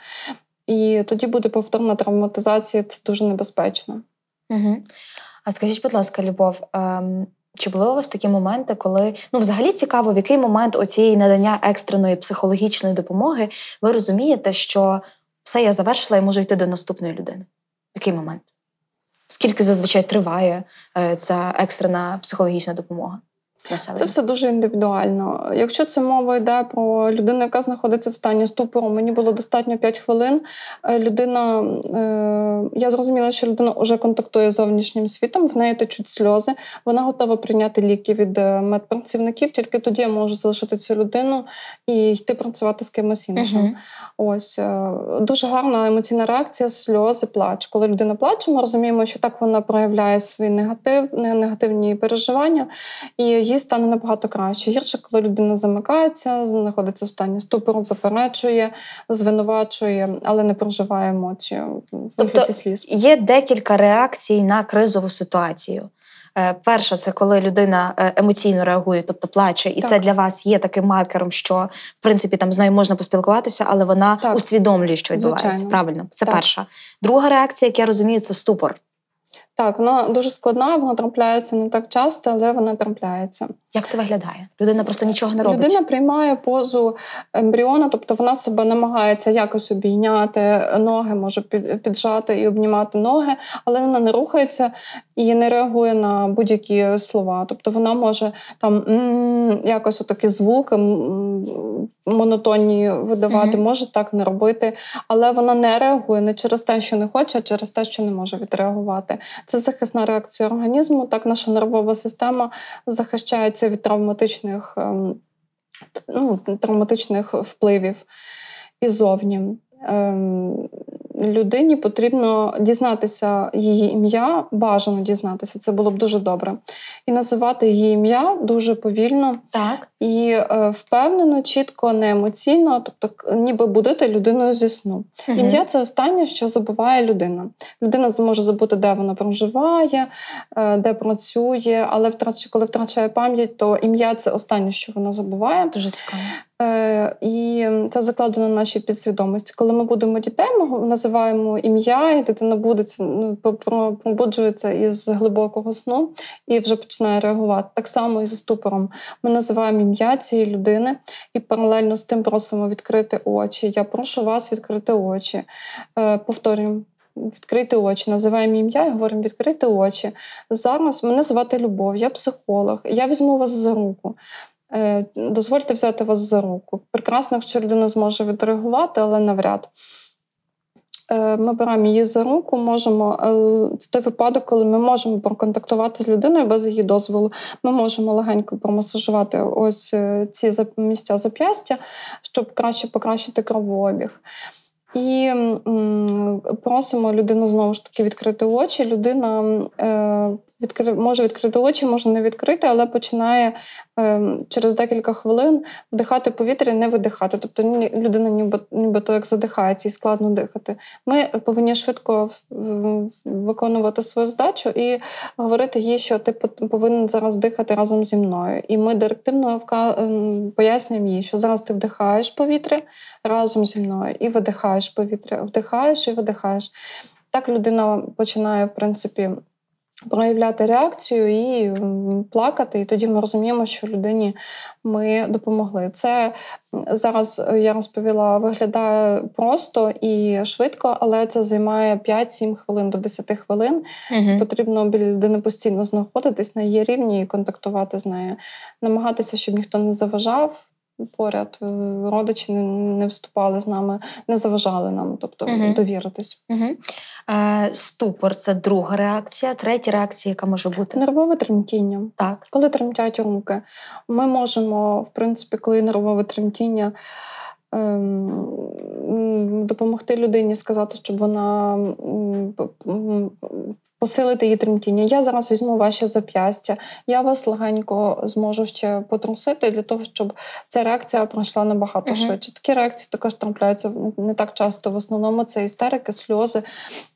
І тоді буде повторна травматизація, це дуже небезпечно. Угу. А скажіть, будь ласка, Любов. Чи були у вас такі моменти, коли ну взагалі цікаво, в який момент оцієї надання екстреної психологічної допомоги ви розумієте, що все я завершила і можу йти до наступної людини? В який момент? Скільки зазвичай триває е, ця екстрена психологічна допомога? Населення? Це все дуже індивідуально. Якщо це мова йде про людину, яка знаходиться в стані ступору, мені було достатньо 5 хвилин. Е, людина, е, я зрозуміла, що людина вже контактує з зовнішнім світом, в неї течуть сльози. Вона готова прийняти ліки від е, медпрацівників. Тільки тоді я можу залишити цю людину і йти працювати з кимось іншим. uh Ось дуже гарна емоційна реакція, сльози, плач. Коли людина плаче, ми розуміємо, що так вона проявляє свої негатив, негативні переживання. І їй стане набагато краще. Гірше, коли людина замикається, знаходиться в стані ступору, заперечує, звинувачує, але не проживає емоцію тобто сліз. Є декілька реакцій на кризову ситуацію. Е, перша це коли людина е, емоційно реагує, тобто плаче, і так. це для вас є таким маркером, що в принципі там з нею можна поспілкуватися, але вона так. усвідомлює, що відбувається. Звичайно. Правильно, це так. перша. Друга реакція, як я розумію, це ступор. Так, вона дуже складна, вона трапляється не так часто, але вона трапляється. Як це виглядає? Людина просто нічого не робить. Людина приймає позу ембріона, тобто вона себе намагається якось обійняти, ноги може піджати і обнімати ноги, але вона не рухається і не реагує на будь-які слова. Тобто вона може там якось отакі звуки монотонні видавати, mm може так не робити, але вона не реагує не через те, що не хоче, а через те, що не може відреагувати. Це захисна реакція організму. Так наша нервова система захищається від травматичних ем, ну, травматичних впливів і Ем, людині потрібно дізнатися її ім'я, бажано дізнатися, це було б дуже добре. І називати її ім'я дуже повільно так. і е, впевнено, чітко, не емоційно, тобто, ніби будити людиною зі сну. Угу. Ім'я це останнє, що забуває людина. Людина зможе забути, де вона проживає, е, де працює, але втрач, коли втрачає пам'ять, то ім'я це останнє, що вона забуває. Дуже цікаво. Е, і це закладено на нашій підсвідомості. Коли ми будемо дітей, ми називаємо ім'я, і дитина буде ну, пробуджується із глибокого сну і вже починає реагувати. Так само і з ступором. Ми називаємо ім'я цієї людини і паралельно з тим просимо відкрити очі. Я прошу вас відкрити очі. Е, повторюємо. Відкрити очі, називаємо ім'я і говоримо відкрити очі. Зараз мене звати Любов, я психолог, я візьму вас за руку. Е, дозвольте взяти вас за руку. Прекрасно, якщо людина зможе відреагувати, але навряд. Е, ми беремо її за руку, можемо е, це той випадок, коли ми можемо проконтактувати з людиною без її дозволу. Ми можемо легенько промасажувати ось ці місця зап'ястя, щоб краще покращити кровообіг. І просимо людину знову ж таки відкрити очі. Людина відкри... може відкрити очі, може не відкрити, але починає е, через декілька хвилин вдихати повітря і не видихати. Тобто людина ніби, нібито як задихається і складно дихати. Ми повинні швидко виконувати свою здачу і говорити їй, що ти повинен зараз дихати разом зі мною. І ми директивно вка... Ем, пояснюємо їй, що зараз ти вдихаєш повітря разом зі мною і видихаєш повітря, вдихаєш і видихаєш. Так людина починає, в принципі, проявляти реакцію і плакати. І тоді ми розуміємо, що людині ми допомогли. Це зараз е, я розповіла, виглядає просто і швидко, але це займає 5-7 хвилин до 10 хвилин. Угу. Потрібно біля людини постійно знаходитись на її рівні і контактувати з нею, намагатися, щоб ніхто не заважав поряд. Е, родичі не, не вступали з нами, не заважали нам, тобто угу. довіритись. Угу. Е, Ступор це друга реакція. Третя реакція, яка може бути нервове тремтіння. Так, коли тремтять руки, ми можемо, в принципі, коли нервове тремтіння. Ем, допомогти людині сказати, щоб вона посилити її тремтіння. Я зараз візьму ваші зап'ястя, я вас легенько зможу ще потрусити для того, щоб ця реакція пройшла набагато uh-huh. швидше. Такі реакції також трапляються не так часто. В основному це істерики, сльози,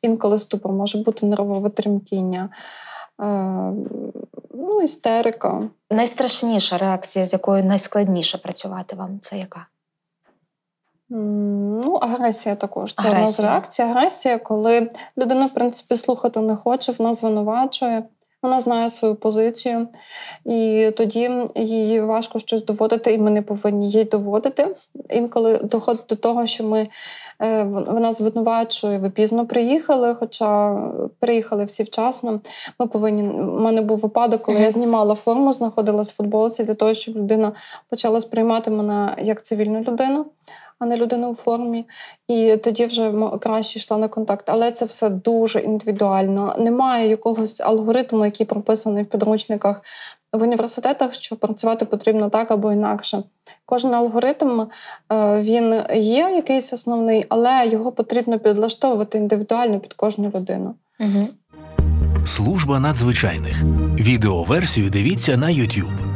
інколи ступор може бути нервове тремтіння. Е, ну, істерика. Найстрашніша реакція, з якою найскладніше працювати вам, це яка? Ну, агресія також. Це агресія. одна з реакцій. Агресія, коли людина, в принципі, слухати не хоче, вона звинувачує, вона знає свою позицію, і тоді їй важко щось доводити, і ми не повинні їй доводити. Інколи доходить до того, що ми е, вона звинувачує, ви пізно приїхали, хоча приїхали всі вчасно. Ми повинні. У мене був випадок, коли я знімала форму, знаходилась в футболці для того, щоб людина почала сприймати мене як цивільну людину а не людина у формі. І тоді вже краще йшла на контакт. Але це все дуже індивідуально. Немає якогось алгоритму, який прописаний в підручниках в університетах, що працювати потрібно так або інакше. Кожен алгоритм е, він є якийсь основний, але його потрібно підлаштовувати індивідуально під кожну людину. Угу. Служба надзвичайних відеоверсію дивіться на YouTube.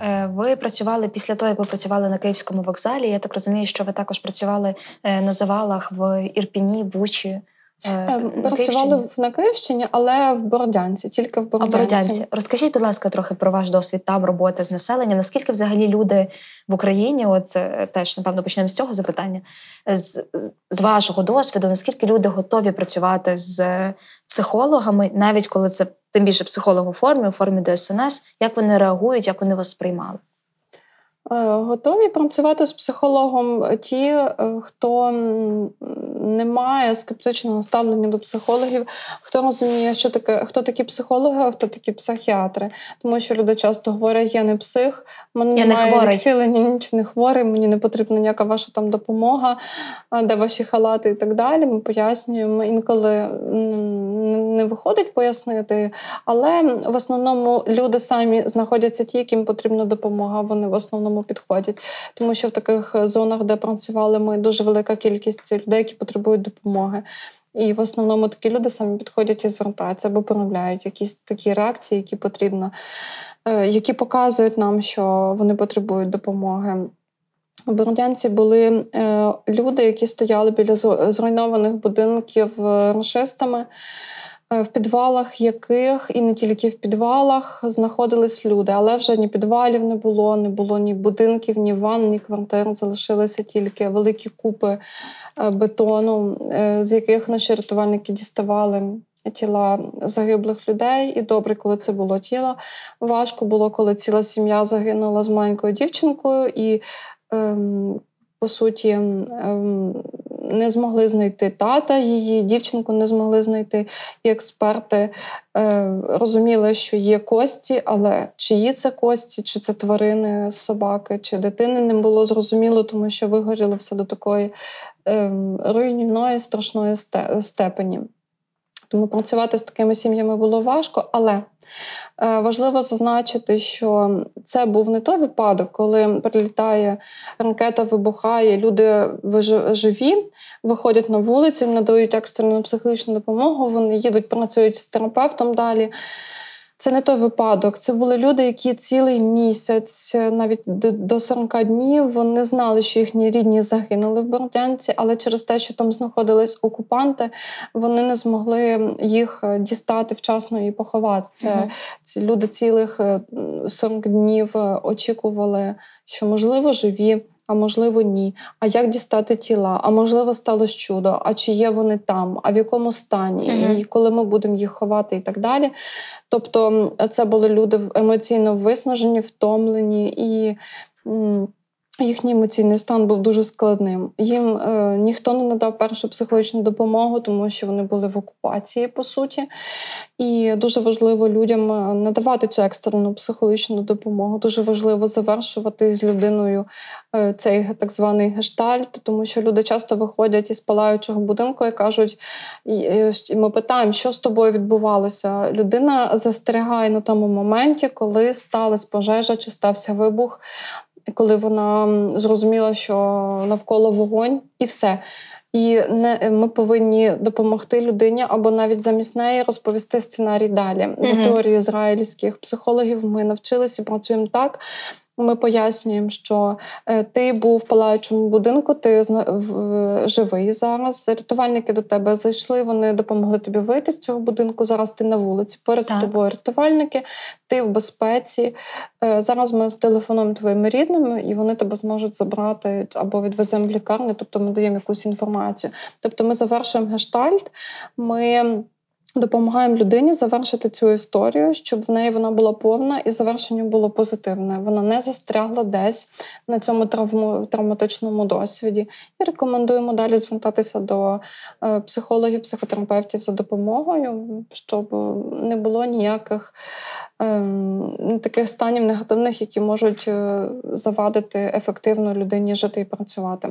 Е, ви працювали після того, як ви працювали на Київському вокзалі. Я так розумію, що ви також працювали е, на завалах в Ірпіні, Бучі. Е, працювали на Київщині, але в Бородянці, тільки в Бородянці. А Бородянці. Розкажіть, будь ласка, трохи про ваш досвід там роботи з населенням. Наскільки взагалі люди в Україні, от теж напевно почнемо з цього запитання, з, з вашого досвіду, наскільки люди готові працювати з психологами, навіть коли це тим більше психолог у формі, у формі ДСНС, як вони реагують, як вони вас сприймали? Е, готові працювати з психологом ті, е, хто не має скептичного ставлення до психологів, хто розуміє, що таке, хто такі психологи, а хто такі психіатри. Тому що люди часто говорять, я не псих, мене я немає не відхилення, нічого не хворий, мені не потрібна ніяка ваша там допомога, де ваші халати і так далі. Ми пояснюємо інколи не виходить пояснити, але в основному люди самі знаходяться ті, яким потрібна допомога. Вони в основному підходять, тому що в таких зонах, де працювали ми, дуже велика кількість людей, які потребують допомоги. І в основному такі люди самі підходять і звертаються або проявляють якісь такі реакції, які потрібно, е, які показують нам, що вони потребують допомоги. У Бородянці були е, люди, які стояли біля зруйнованих будинків рашистами. расистами, в підвалах яких і не тільки в підвалах знаходились люди, але вже ні підвалів не було, не було ні будинків, ні ванн, ні квартир. Залишилися тільки великі купи бетону, з яких наші рятувальники діставали. Тіла загиблих людей, і добре, коли це було тіло. Важко було, коли ціла сім'я загинула з маленькою дівчинкою, і ем, по суті ем, не змогли знайти тата її, дівчинку не змогли знайти. І експерти е, розуміли, що є кості, але чиї це кості, чи це тварини, собаки, чи дитини не було зрозуміло, тому що вигоріло все до такої е, руйнівної, страшної степені. Тому працювати з такими сім'ями було важко, але Е, важливо зазначити, що це був не той випадок, коли прилітає ракета, вибухає, люди живі, виходять на вулицю, надають екстрену психологічну допомогу. Вони їдуть, працюють з терапевтом далі. Це не той випадок. Це були люди, які цілий місяць, навіть до 40 днів, вони знали, що їхні рідні загинули в Бородянці, але через те, що там знаходились окупанти, вони не змогли їх е, дістати вчасно і поховати. Це, це люди цілих 40 е, днів е, очікували, що можливо живі а можливо, ні. А як дістати тіла? А можливо, сталося чудо, а чи є вони там, а в якому стані, uh-huh. і коли ми будемо їх ховати, і так далі. Тобто, це були люди емоційно виснажені, втомлені і. Їхній емоційний стан був дуже складним. Їм е, ніхто не надав першу психологічну допомогу, тому що вони були в окупації, по суті. І дуже важливо людям е, надавати цю екстрену психологічну допомогу. Дуже важливо завершувати з людиною е, цей так званий гештальт, тому що люди часто виходять із палаючого будинку і кажуть: і ми питаємо, що з тобою відбувалося. Людина застерігає на тому моменті, коли сталася пожежа чи стався вибух коли вона зрозуміла, що навколо вогонь, і все. І не ми повинні допомогти людині або навіть замість неї розповісти сценарій далі. За теорією ізраїльських психологів ми навчилися і працюємо так, ми пояснюємо, що е, ти був в палаючому будинку, ти живий зараз. Рятувальники до тебе зайшли, вони допомогли тобі вийти з цього будинку. Зараз ти на вулиці. Поряд так. тобою рятувальники, ти в безпеці. Е, зараз ми телефонуємо твоїми рідними, і вони тебе зможуть забрати або відвеземо в лікарню, тобто ми даємо якусь інформацію. Тобто ми завершуємо гештальт. ми Допомагаємо людині завершити цю історію, щоб в неї вона була повна і завершення було позитивне. Вона не застрягла десь на цьому травму, травматичному досвіді. І рекомендуємо далі звертатися до е, психологів, психотерапевтів за допомогою, щоб не було ніяких е, таких станів негативних, які можуть е, завадити ефективно людині жити і працювати.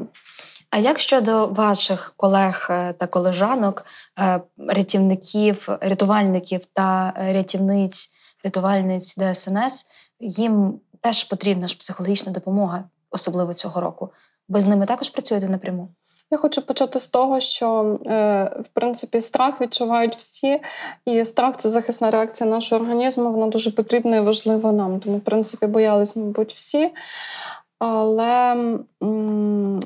А як щодо ваших колег е, та колежанок, е, рятівників, рятувальників та рятівниць, рятувальниць ДСНС, їм теж потрібна ж психологічна допомога, особливо цього року. Ви з ними також працюєте напряму? Я хочу почати з того, що е, в принципі страх відчувають всі, і страх це захисна реакція нашого організму. Вона дуже потрібна і важлива нам. Тому, в принципі, боялись, мабуть, всі. Але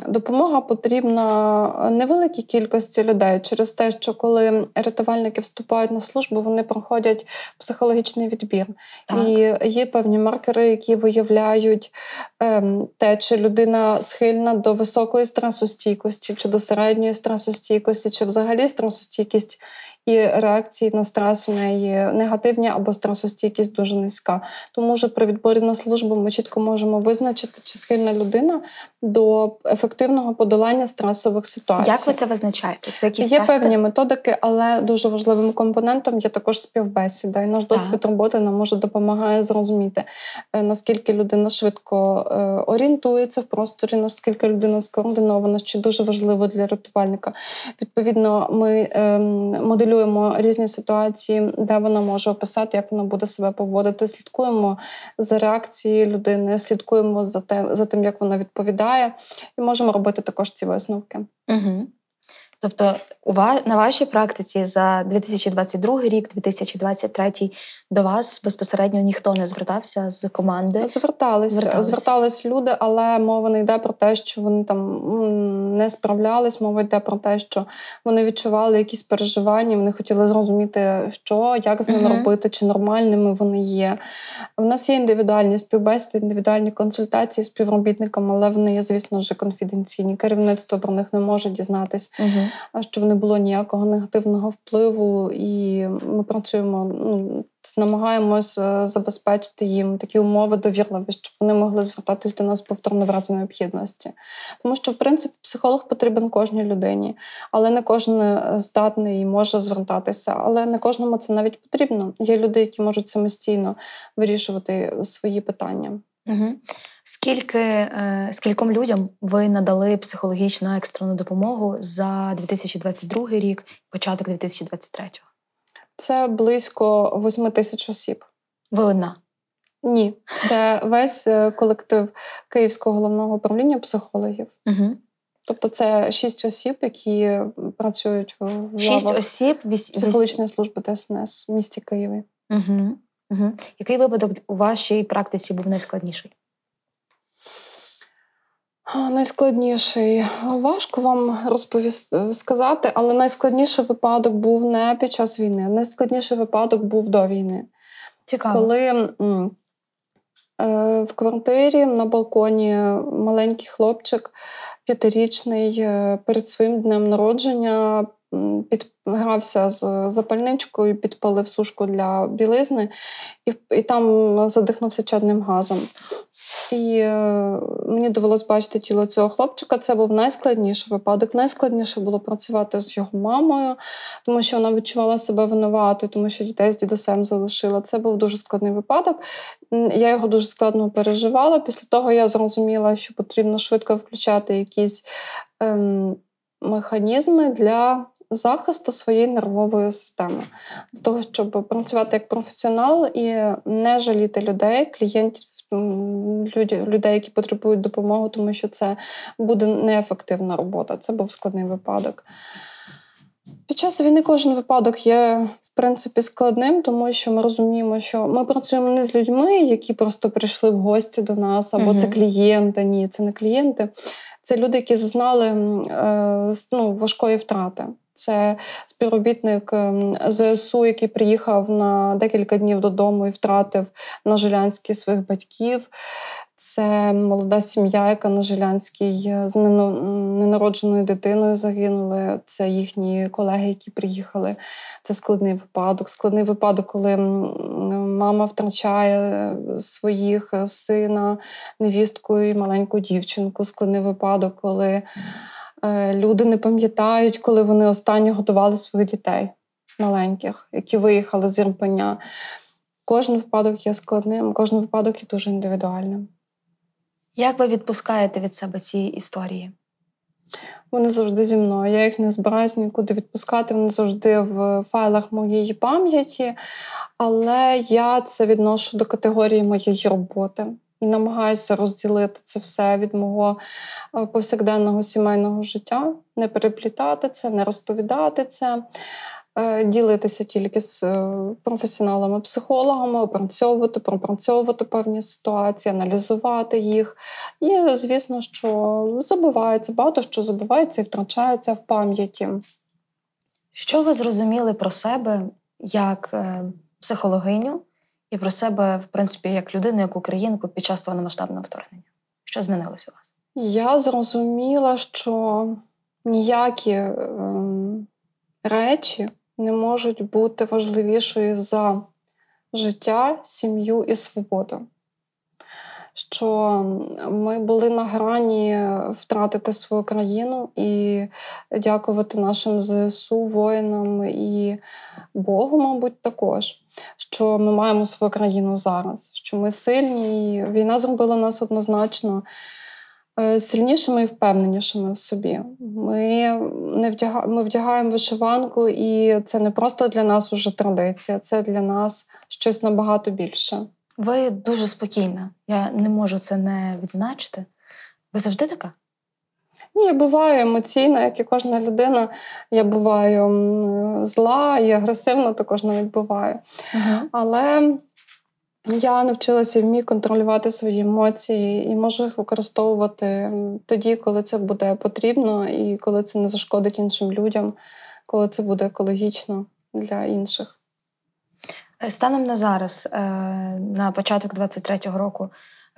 допомога потрібна невеликій кількості людей через те, що коли рятувальники вступають на службу, вони проходять психологічний відбір. Так. І є певні маркери, які виявляють ем, те, чи людина схильна до високої стресостійкості, чи до середньої стресостійкості, чи взагалі стресостійкість і реакції на стрес у неї негативні або стресостійкість дуже низька. Тому що при відборі на службу ми чітко можемо визначити, чи схильна людина до ефективного подолання стресових ситуацій. Як ви це визначаєте? Це якісь є тести? певні методики, але дуже важливим компонентом є також співбесіда. І наш досвід так. роботи нам може допомагає зрозуміти, е, наскільки людина швидко е, орієнтується в просторі, наскільки людина скоординована, що дуже важливо для рятувальника. Відповідно, ми ем, моделюємо моделюємо різні ситуації, де вона може описати, як вона буде себе поводити. Слідкуємо за реакцією людини, слідкуємо за тим, за тим, як вона відповідає, і можемо робити також ці висновки. Угу. Тобто, на вашій практиці за 2022 рік, 2023 до вас безпосередньо ніхто не звертався з команди? Звертались, звертались, звертались люди, але мова не йде про те, що вони там не справлялись. Мова йде про те, що вони відчували якісь переживання. Вони хотіли зрозуміти, що як з ними uh робити, чи нормальними вони є. У нас є індивідуальні співбесіди, індивідуальні консультації з співробітниками, але вони є, звісно ж, конфіденційні. Керівництво про них не може дізнатись. uh щоб не було ніякого негативного впливу, і ми працюємо, ну намагаємось е, забезпечити їм такі умови довірливі, щоб вони могли звертатись до нас повторно в разі необхідності. Тому що, в принципі, психолог потрібен кожній людині, але не кожен е, здатний і може звертатися. Але не кожному це навіть потрібно. Є люди, які можуть самостійно вирішувати свої питання. Угу. Скільки е, скільком людям ви надали психологічну екстрену допомогу за 2022 рік, початок 2023? Це близько 8 тисяч осіб. Ви одна? Ні, це весь е, колектив Київського головного управління психологів. Угу. Тобто це шість осіб, які працюють в шість осіб віс... психологічної служби ДСНС в місті Києві. Угу. Угу. Який випадок у вашій практиці був найскладніший? Найскладніший важко вам розповісти сказати, але найскладніший випадок був не під час війни. Найскладніший випадок був до війни. Цікаво. Коли е, в квартирі на балконі маленький хлопчик п'ятирічний е, перед своїм днем народження підгрався з запальничкою, підпалив сушку для білизни і і там задихнувся чадним газом. І е, мені довелось бачити тіло цього хлопчика. Це був найскладніший випадок. Найскладніше було працювати з його мамою, тому що вона відчувала себе винуватою, тому що дітей з дідусем залишила. Це був дуже складний випадок. Я його дуже складно переживала. Після того я зрозуміла, що потрібно швидко включати якісь ем, механізми для захисту своєї нервової системи, для того, щоб працювати як професіонал і не жаліти людей, клієнтів. Людей, які потребують допомоги, тому що це буде неефективна робота. Це був складний випадок. Під час війни кожен випадок є, в принципі, складним, тому що ми розуміємо, що ми працюємо не з людьми, які просто прийшли в гості до нас, або угу. це клієнти. Ні, це не клієнти. Це люди, які зазнали е, ну, важкої втрати. Це співробітник ем, ЗСУ, який приїхав на декілька днів додому і втратив на Жилянській своїх батьків. Це молода сім'я, яка на Жилянській е, з ненародженою дитиною загинули. Це їхні колеги, які приїхали. Це складний випадок. Складний випадок, коли мама втрачає е, своїх е, сина, невістку і маленьку дівчинку. Складний випадок, коли. Е, люди не пам'ятають, коли вони останнє готували своїх дітей маленьких, які виїхали з Ірпеня. Кожен випадок є складним, кожен випадок є дуже індивідуальним. Як ви відпускаєте від себе ці історії? Вони завжди зі мною. Я їх не збираюся нікуди відпускати. Вони завжди в файлах моєї пам'яті, але я це відношу до категорії моєї роботи і намагаюся розділити це все від мого е, повсякденного сімейного життя, не переплітати це, не розповідати це. Е, ділитися тільки з е, професіоналами-психологами, опрацьовувати, пропрацьовувати певні ситуації, аналізувати їх. І, звісно, що забувається, багато що забувається і втрачається в пам'яті. Що ви зрозуміли про себе як психологиню і про себе, в принципі, як людину, як українку під час повномасштабного вторгнення. Що змінилось у вас? Я зрозуміла, що ніякі е, речі не можуть бути важливішою за життя, сім'ю і свободу що ми були на грані втратити свою країну і дякувати нашим ЗСУ, воїнам і Богу, мабуть, також, що ми маємо свою країну зараз, що ми сильні. і Війна зробила нас однозначно Е, сильнішими і впевненішими в собі. Ми не вдяга... ми вдягаємо вишиванку, і це не просто для нас уже традиція, це для нас щось набагато більше. Ви дуже спокійна. Я не можу це не відзначити. Ви завжди така? Ні, я буваю емоційна, як і кожна людина. Я буваю зла і агресивна, також навіть буваю. Угу. Але я навчилася вмію контролювати свої емоції і можу їх використовувати тоді, коли це буде потрібно, і коли це не зашкодить іншим людям, коли це буде екологічно для інших. Е, станом на зараз, е, на початок 23-го року,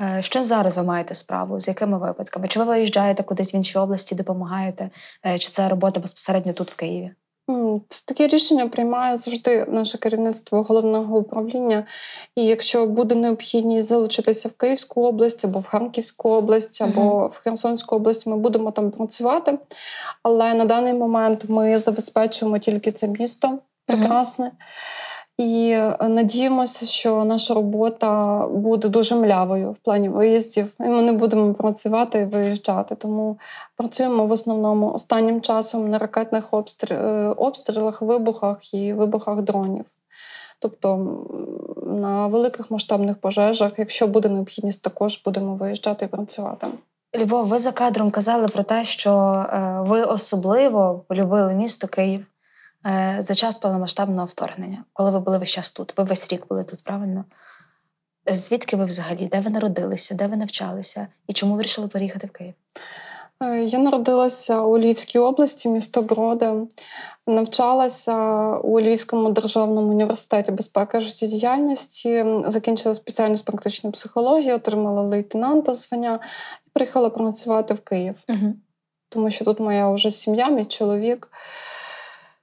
е, з чим зараз ви маєте справу? З якими випадками? Чи ви виїжджаєте кудись в інші області, допомагаєте? Чи це робота безпосередньо тут в Києві? Таке рішення приймає завжди наше керівництво головного управління. І якщо буде необхідність залучитися в Київську область або в Харківську область, або в Херсонську область, ми будемо там працювати. Але на даний момент ми забезпечуємо тільки це місто прекрасне. Uh-huh. І е, надіємося, що наша робота буде дуже млявою в плані виїздів. І ми не будемо працювати і виїжджати. Тому працюємо в основному останнім часом на ракетних е, обстрілах, вибухах і вибухах дронів. Тобто на великих масштабних пожежах, якщо буде необхідність, також будемо виїжджати і працювати. Любов, ви за кадром казали про те, що е, ви особливо полюбили місто Київ. Е, за час повномасштабного вторгнення, коли ви були весь час тут, ви весь рік були тут, правильно? Звідки ви взагалі? Де ви народилися, де ви навчалися і чому ви вирішили переїхати в Київ? Е, я народилася у Львівській області, місто Броди. Навчалася у Львівському державному університеті безпеки життєдіяльності, закінчила спеціальність практичної психології, отримала лейтенанта звання і приїхала працювати в Київ, угу. тому що тут моя вже сім'я, мій чоловік.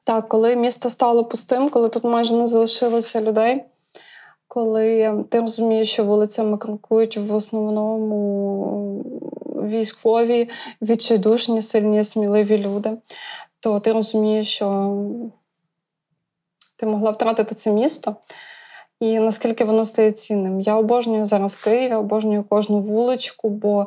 Так, коли місто стало пустим, коли тут майже не залишилося людей, коли ти розумієш, що вулицями крокують в основному військові, відчайдушні, сильні, сміливі люди, то ти розумієш, що ти могла втратити це місто. І наскільки воно стає цінним. Я обожнюю зараз Київ, обожнюю кожну вуличку, бо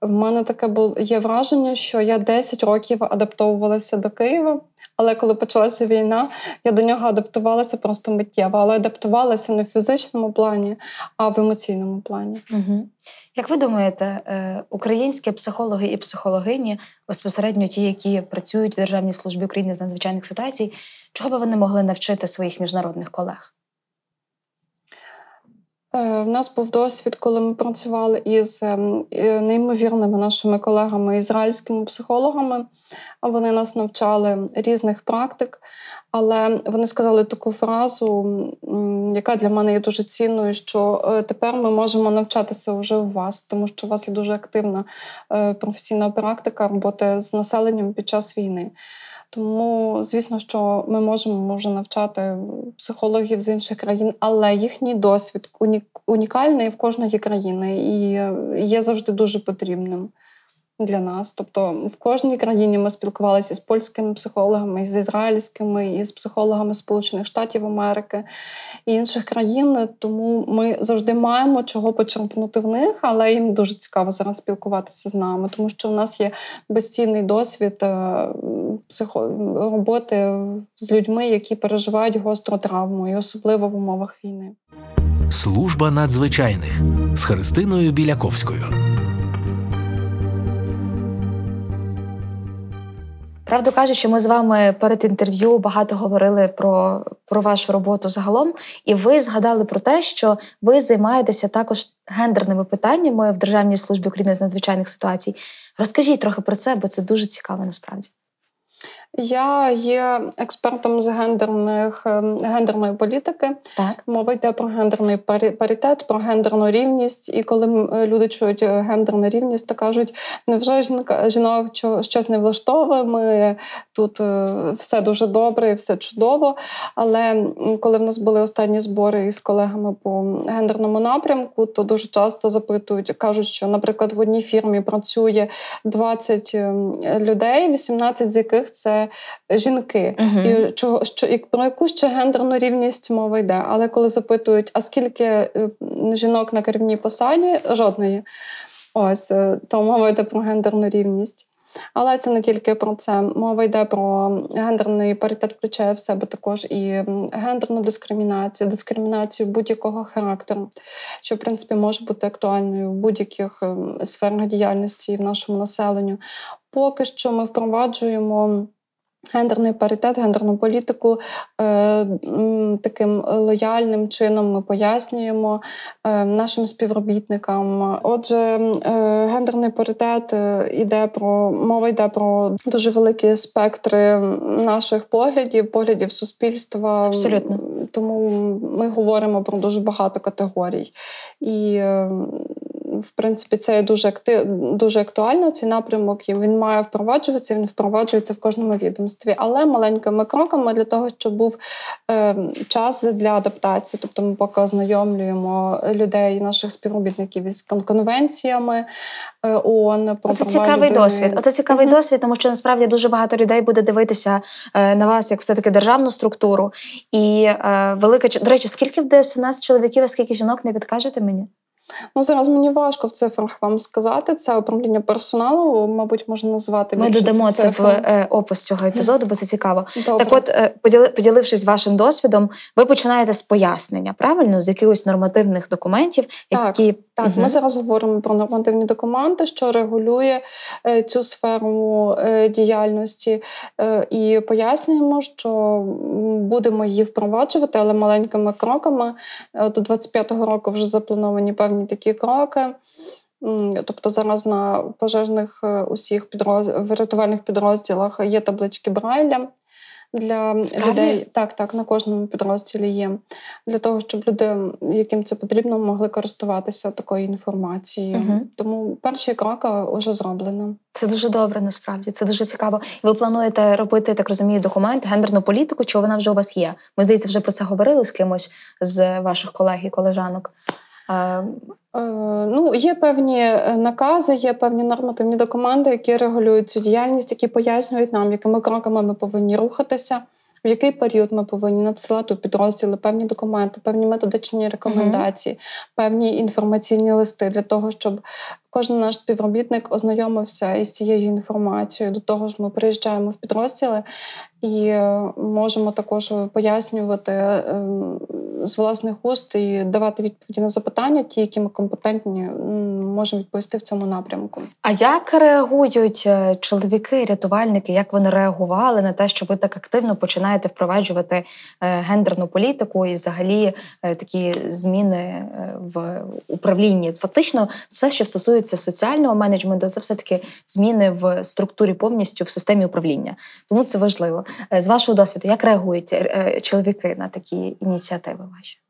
в мене таке було є враження, що я 10 років адаптовувалася до Києва. Але коли почалася війна, я до нього адаптувалася просто миттєво, але адаптувалася не в фізичному плані, а в емоційному плані. Угу. Як ви думаєте, е, українські психологи і психологині, безпосередньо ті, які працюють в Державній службі України з надзвичайних ситуацій, чого би вони могли навчити своїх міжнародних колег? Е, нас був досвід, коли ми працювали із ем, неймовірними нашими колегами, ізраїльськими психологами. Вони нас навчали різних практик, але вони сказали таку фразу, яка для мене є дуже цінною, що е, тепер ми можемо навчатися вже у вас, тому що у вас є дуже активна е, професійна практика роботи з населенням під час війни. Тому, звісно, що ми можемо може навчати психологів з інших країн, але їхній досвід унікальний в кожної країни і є завжди дуже потрібним для нас. Тобто в кожній країні ми спілкувалися з польськими психологами, з ізраїльськими, і з психологами Сполучених Штатів Америки і інших країн. Тому ми завжди маємо чого почерпнути в них, але їм дуже цікаво зараз спілкуватися з нами, тому що у нас є безцінний досвід е, психо... роботи з людьми, які переживають гостру травму, і особливо в умовах війни. Служба надзвичайних з Христиною Біляковською. Правду кажучи, ми з вами перед інтерв'ю багато говорили про про вашу роботу загалом, і ви згадали про те, що ви займаєтеся також гендерними питаннями в Державній службі України з надзвичайних ситуацій. Розкажіть трохи про це, бо це дуже цікаво насправді. Я є експертом з гендерних ем, гендерної політики. Так. Мова йде про гендерний паритет, про гендерну рівність. І коли люди чують е, гендерну рівність, то кажуть, невже жінок щось не влаштовує, ми тут е, все дуже добре, і все чудово. Але коли в нас були останні збори із колегами по гендерному напрямку, то дуже часто запитують, кажуть, що, наприклад, в одній фірмі працює 20 ем, людей, 18 з яких це жінки. uh І чого що і про яку ще гендерну рівність мова йде. Але коли запитують, а скільки е, жінок на керівній посаді, жодної. Ось то мова йде про гендерну рівність. Але це не тільки про це. Мова йде про гендерний паритет, включає в себе також і гендерну дискримінацію, дискримінацію будь-якого характеру, що в принципі може бути актуальною в будь-яких ем, сферах діяльності в нашому населенню. Поки що ми впроваджуємо. Гендерний паритет, гендерну політику е, таким лояльним чином ми пояснюємо е, нашим співробітникам. Отже, е, гендерний паритет іде про мова йде про дуже великі спектри наших поглядів, поглядів суспільства. Абсолютно. Тому ми говоримо про дуже багато категорій. І в принципі, це дуже актив, дуже актуально. Цей напрямок і він має впроваджуватися. Він впроваджується в кожному відомстві, але маленькими кроками для того, щоб був е, час для адаптації. Тобто, ми поки ознайомлюємо людей, наших співробітників із конвенціями е, ООН. про Це цікавий людини. досвід. Оце цікавий mm-hmm. досвід, тому що насправді дуже багато людей буде дивитися е, на вас як все таки державну структуру. І е, велика до речі, скільки в ДСНС чоловіків, а скільки жінок не підкажете мені? Ну зараз мені важко в цифрах вам сказати. Це управління персоналу, мабуть, можна назвати. Ми додамо це в е, опис цього епізоду, бо це цікаво. Добре. Так, от е, поділившись вашим досвідом, ви починаєте з пояснення, правильно, з якихось нормативних документів, які так, так. Угу. ми зараз говоримо про нормативні документи, що регулює е, цю сферу е, діяльності, е, і пояснюємо, що будемо її впроваджувати, але маленькими кроками. До 25-го року вже заплановані певні такі кроки. Тобто зараз на пожежних усіх підроз... рятувальних підрозділах є таблички Брайля для Справді? людей. Так, так, на кожному підрозділі є. Для того, щоб люди, яким це потрібно, могли користуватися такою інформацією. Угу. Тому перші кроки вже зроблено. Це дуже добре, насправді. Це дуже цікаво. Ви плануєте робити, так розумію, документ, гендерну політику, чи вона вже у вас є? Ми здається, вже про це говорили з кимось з ваших колег і колежанок. Е, ну, Є певні е, накази, є певні нормативні документи, які регулюють цю діяльність, які пояснюють нам, якими кроками ми повинні рухатися, в який період ми повинні надсилати у підрозділи певні документи, певні методичні рекомендації, uh певні інформаційні листи для того, щоб кожен наш співробітник ознайомився із цією інформацією. До того ж, ми приїжджаємо в підрозділи і е, можемо також пояснювати з власних уст і давати відповіді на запитання, ті, які ми компетентні, можемо відповісти в цьому напрямку. А як реагують е, чоловіки, рятувальники? Як вони реагували на те, що ви так активно починаєте впроваджувати е, гендерну політику і взагалі такі зміни в управлінні? Фактично, все, що стосується соціального менеджменту, це все таки зміни в структурі повністю в системі управління. Тому це важливо. Е, з вашого досвіду, як реагують е, чоловіки на такі ініціативи ваші?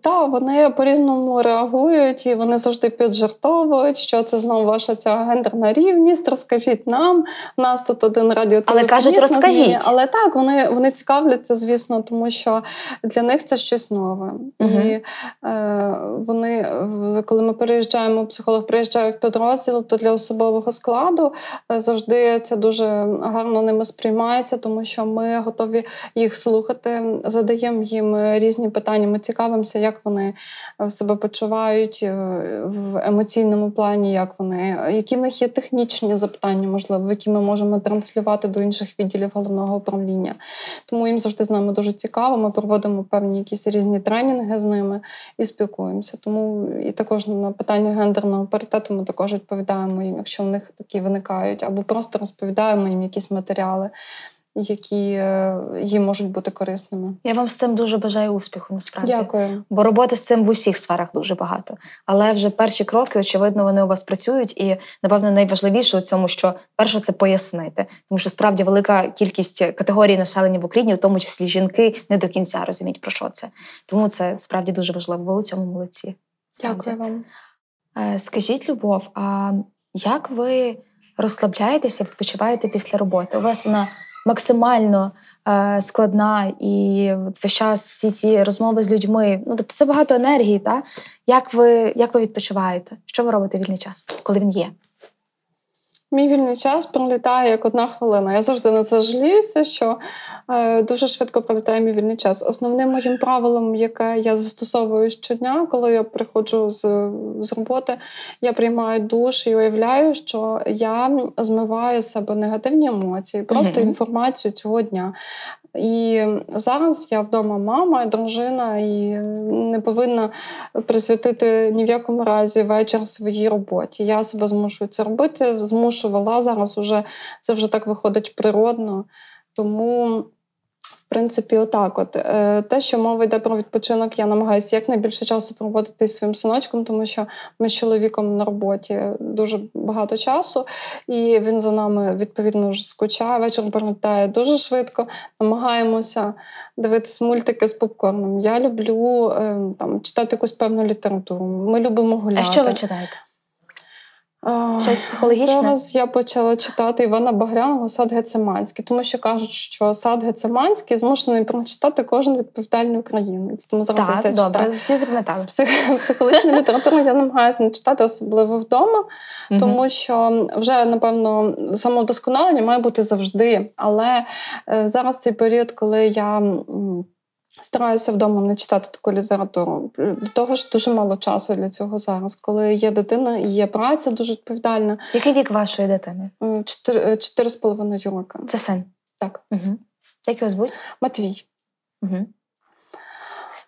Так, вони по-різному реагують і вони завжди піджартовують, що це знову ваша ця гендерна рівність. Розкажіть нам. У нас тут один радіотелефоніст. Але кажуть, розкажіть. Але так, вони вони цікавляться, звісно, тому що для них це щось нове. Угу. І е, вони, коли ми переїжджаємо, психолог приїжджає в підрозділ, то для особового складу е, завжди це дуже гарно ними сприймається, тому що ми готові їх слухати, задаємо їм різні питання. Ми цікаві цікавимося, як вони е, себе почувають е, в емоційному плані, як вони, які в них є технічні запитання, можливо, які ми можемо транслювати до інших відділів головного управління. Тому їм завжди з нами дуже цікаво. Ми проводимо певні якісь різні тренінги з ними і спілкуємося. Тому і також на питання гендерного паритету ми також відповідаємо їм, якщо в них такі виникають, або просто розповідаємо їм якісь матеріали які е, їм можуть бути корисними. Я вам з цим дуже бажаю успіху. Насправді Дякую. бо роботи з цим в усіх сферах дуже багато. Але вже перші кроки, очевидно, вони у вас працюють, і напевно найважливіше у цьому, що перше це пояснити, тому що справді велика кількість категорій населення в Україні, в тому числі жінки, не до кінця розуміють про що це. Тому це справді дуже важливо. Ви у цьому молодці. Дякую вам. Е, скажіть, Любов, а як ви розслабляєтеся, відпочиваєте після роботи? У вас вона максимально е, складна і весь час всі ці розмови з людьми. Ну тобто це багато енергії. Та? Як ви як ви відпочиваєте? Що ви робите вільний час, коли він є? Мій вільний час пролітає як одна хвилина. Я завжди на це жаліюся, що е, дуже швидко пролітає мій вільний час. Основним моїм правилом, яке я застосовую щодня, коли я приходжу з з роботи, я приймаю душ і уявляю, що я змиваю з себе негативні емоції, просто mm-hmm. інформацію цього дня. І зараз я вдома мама, дружина, і не повинна присвятити ні в якому разі вечір своїй роботі. Я себе змушую це робити, змушувала зараз. Уже це вже так виходить природно. Тому в принципі, отак, от е, те, що мова йде про відпочинок, я намагаюся якнайбільше часу проводити зі своїм синочком, тому що ми з чоловіком на роботі дуже багато часу, і він за нами відповідно вже скучає. Вечір пролітає дуже швидко. Намагаємося дивитись мультики з попкорном. Я люблю е, там читати якусь певну літературу. Ми любимо гуляти. А що ви читаєте? Щось психологічне? Зараз я почала читати Івана Багряного Сад Гецеманський, тому що кажуть, що сад Гецеманський змушений прочитати кожен відповідальний українець. Тому зараз так, я це добре, читаю. всі запам'ятали. Псих... Психологічну літературу я намагаюся не читати, особливо вдома, тому що вже, напевно, самовдосконалення має бути завжди. Але е, зараз цей період, коли я. Стараюся вдома не читати таку літературу. До того ж, дуже мало часу для цього зараз. Коли є дитина і є праця дуже відповідальна. Який вік вашої дитини? Чотири чотири з половиною роки. Це син? Так. Угу. Як його звуть? Матвій. Угу.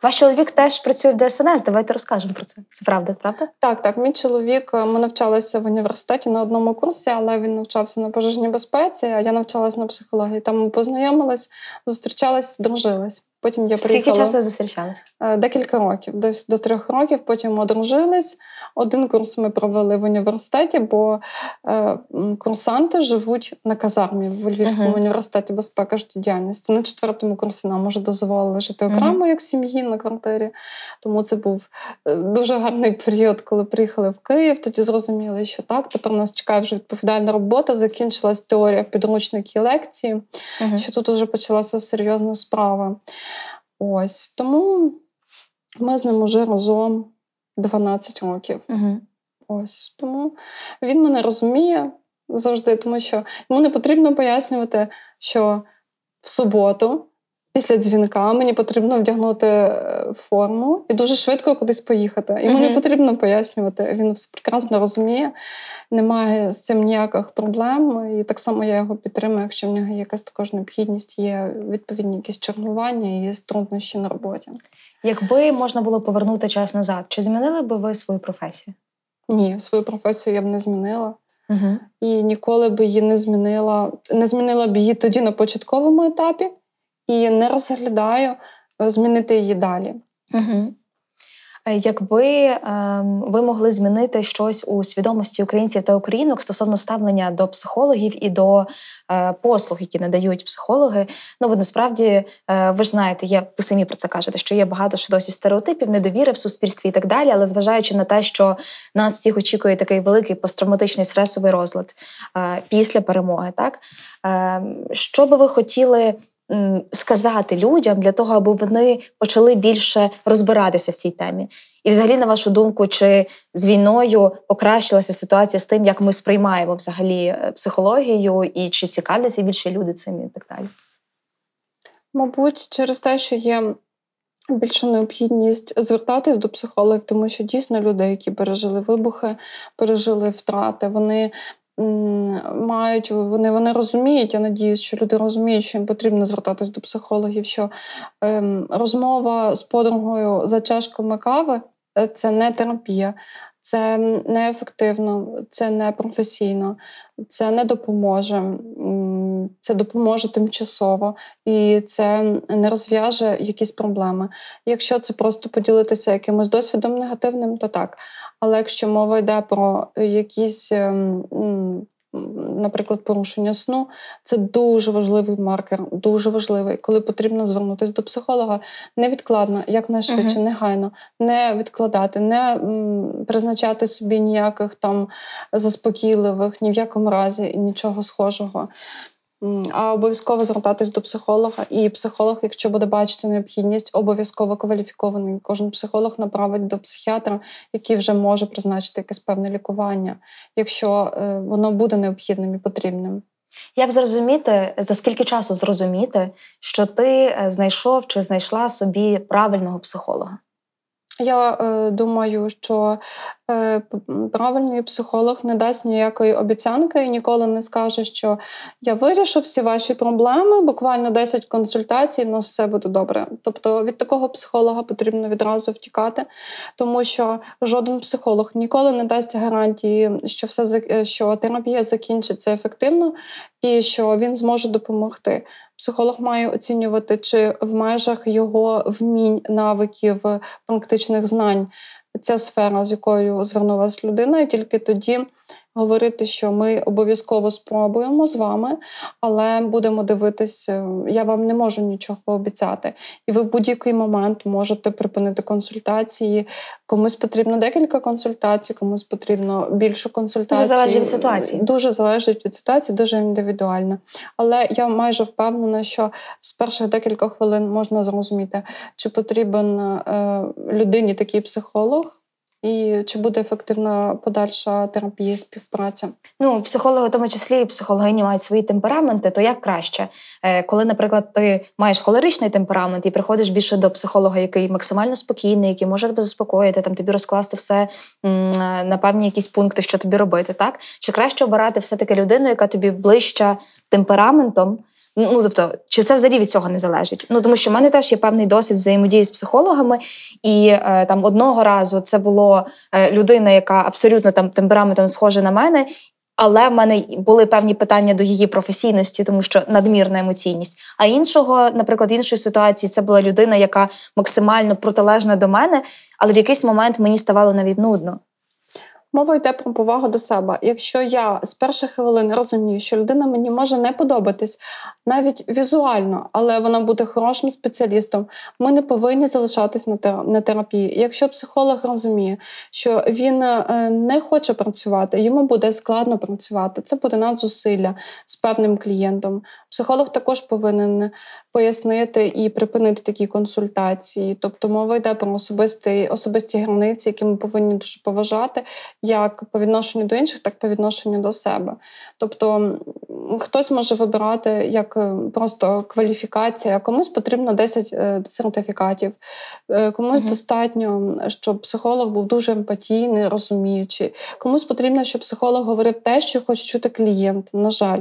Ваш чоловік теж працює в ДСНС. Давайте розкажемо про це. Це правда, правда? Так, так. Мій чоловік. Ми навчалися в університеті на одному курсі, але він навчався на пожежній безпеці, а я навчалася на психології. Там ми познайомились, зустрічались, дружились. Потім я Скільки приїхала... часу зустрічались? Е, декілька років, десь до трьох років. Потім одружились. Один курс ми провели в університеті, бо е, курсанти живуть на казармі в Львівському uh-huh. університеті безпеки життєдіяльності. На четвертому курсі нам уже дозволили жити окремо, uh-huh. як сім'ї на квартирі. Тому це був е, дуже гарний період, коли приїхали в Київ. Тоді зрозуміли, що так. Тепер нас чекає вже відповідальна робота. Закінчилась теорія підручники лекції, uh-huh. що тут вже почалася серйозна справа. Ось тому ми з ним уже разом 12 років. Угу. Ось тому він мене розуміє завжди, тому що йому не потрібно пояснювати, що в суботу. Після дзвінка мені потрібно вдягнути е, форму і дуже швидко кудись поїхати. Йому uh-huh. не потрібно пояснювати. Він все прекрасно розуміє, немає з цим ніяких проблем. І так само я його підтримую, якщо в нього є якась також необхідність, є відповідні якісь чергування і є труднощі на роботі. Якби можна було повернути час назад, чи змінили би ви свою професію? Ні, свою професію я б не змінила. Uh-huh. І ніколи б її не змінила. Не змінила б її тоді на початковому етапі і не розглядаю е, змінити її далі. Угу. Якби ем, ви могли змінити щось у свідомості українців та українок стосовно ставлення до психологів і до е, послуг, які надають психологи, ну бо насправді ви ж знаєте, є ви самі про це кажете, що є багато ще досі стереотипів, недовіри в суспільстві і так далі. Але зважаючи на те, що нас всіх очікує такий великий посттравматичний стресовий розлад після перемоги, так е, що би ви хотіли сказати людям для того, аби вони почали більше розбиратися в цій темі? І, взагалі, на вашу думку, чи з війною покращилася ситуація з тим, як ми сприймаємо взагалі е, психологію, і чи цікавляться більше люди цим і так далі? Мабуть, через те, що є більша необхідність звертатись до психологів, тому що дійсно люди, які пережили вибухи, пережили втрати, вони мають вони вони розуміють. Я надіюсь, що люди розуміють, що їм потрібно звертатись до психологів. Що ем, розмова з подругою за чашками кави е, це не терапія. Це неефективно, це не професійно, це не допоможе, це допоможе тимчасово і це не розв'яже якісь проблеми. Якщо це просто поділитися якимось досвідом негативним, то так. Але якщо мова йде про якісь ем, наприклад, порушення сну це дуже важливий маркер, дуже важливий, коли потрібно звернутися до психолога невідкладно, якнайшвидше, uh-huh. негайно, не відкладати, не призначати собі ніяких там заспокійливих, ні в якому разі нічого схожого. А обов'язково звертатись до психолога. І психолог, якщо буде бачити необхідність, обов'язково кваліфікований. Кожен психолог направить до психіатра, який вже може призначити якесь певне лікування, якщо е, воно буде необхідним і потрібним. Як зрозуміти, за скільки часу зрозуміти, що ти е, знайшов чи знайшла собі правильного психолога? Я е, думаю, що правильний психолог не дасть ніякої обіцянки і ніколи не скаже, що я вирішу всі ваші проблеми, буквально 10 консультацій, в нас все буде добре. Тобто від такого психолога потрібно відразу втікати, тому що жоден психолог ніколи не дасть гарантії, що все е, що терапія закінчиться ефективно і що він зможе допомогти. Психолог має оцінювати, чи в межах його вмінь, навиків, практичних знань ця сфера, з якою звернулася людина, і тільки тоді говорити, що ми обов'язково спробуємо з вами, але будемо дивитися, я вам не можу нічого обіцяти. І ви в будь-який момент можете припинити консультації. Комусь потрібно декілька консультацій, комусь потрібно більше консультацій. Дуже залежить від ситуації. Дуже залежить від ситуації, дуже індивідуально. Але я майже впевнена, що з перших декілька хвилин можна зрозуміти, чи потрібен е, людині такий психолог. І чи буде ефективна подальша терапія співпраця? Ну, психологи, в тому числі і психологині мають свої темпераменти, то як краще, е, коли, наприклад, ти маєш холеричний темперамент і приходиш більше до психолога, який максимально спокійний, який може тебе заспокоїти, там тобі розкласти все на певні якісь пункти, що тобі робити, так чи краще обирати все таки людину, яка тобі ближча темпераментом? Ну, тобто, чи це взагалі від цього не залежить? Ну тому що в мене теж є певний досвід взаємодії з психологами, і е, там одного разу це було е, людина, яка абсолютно там темпераментом схожа на мене. Але в мене були певні питання до її професійності, тому що надмірна емоційність. А іншого, наприклад, іншої ситуації, це була людина, яка максимально протилежна до мене, але в якийсь момент мені ставало навіть нудно. Мова йде про повагу до себе. Якщо я з перших хвилин розумію, що людина мені може не подобатись навіть візуально, але вона буде хорошим спеціалістом, ми не повинні залишатись на терапії. Якщо психолог розуміє, що він е, не хоче працювати, йому буде складно працювати. Це буде надзусилля з певним клієнтом. Психолог також повинен пояснити і припинити такі консультації. Тобто мова йде про особисті, особисті границі, які ми повинні дуже поважати, як по відношенню до інших, так і по відношенню до себе. Тобто хтось може вибирати як е, просто кваліфікація, комусь потрібно 10 е, сертифікатів, е, комусь угу. достатньо, щоб психолог був дуже емпатійний, розуміючий. Комусь потрібно, щоб психолог говорив те, що хоче чути клієнт. На жаль.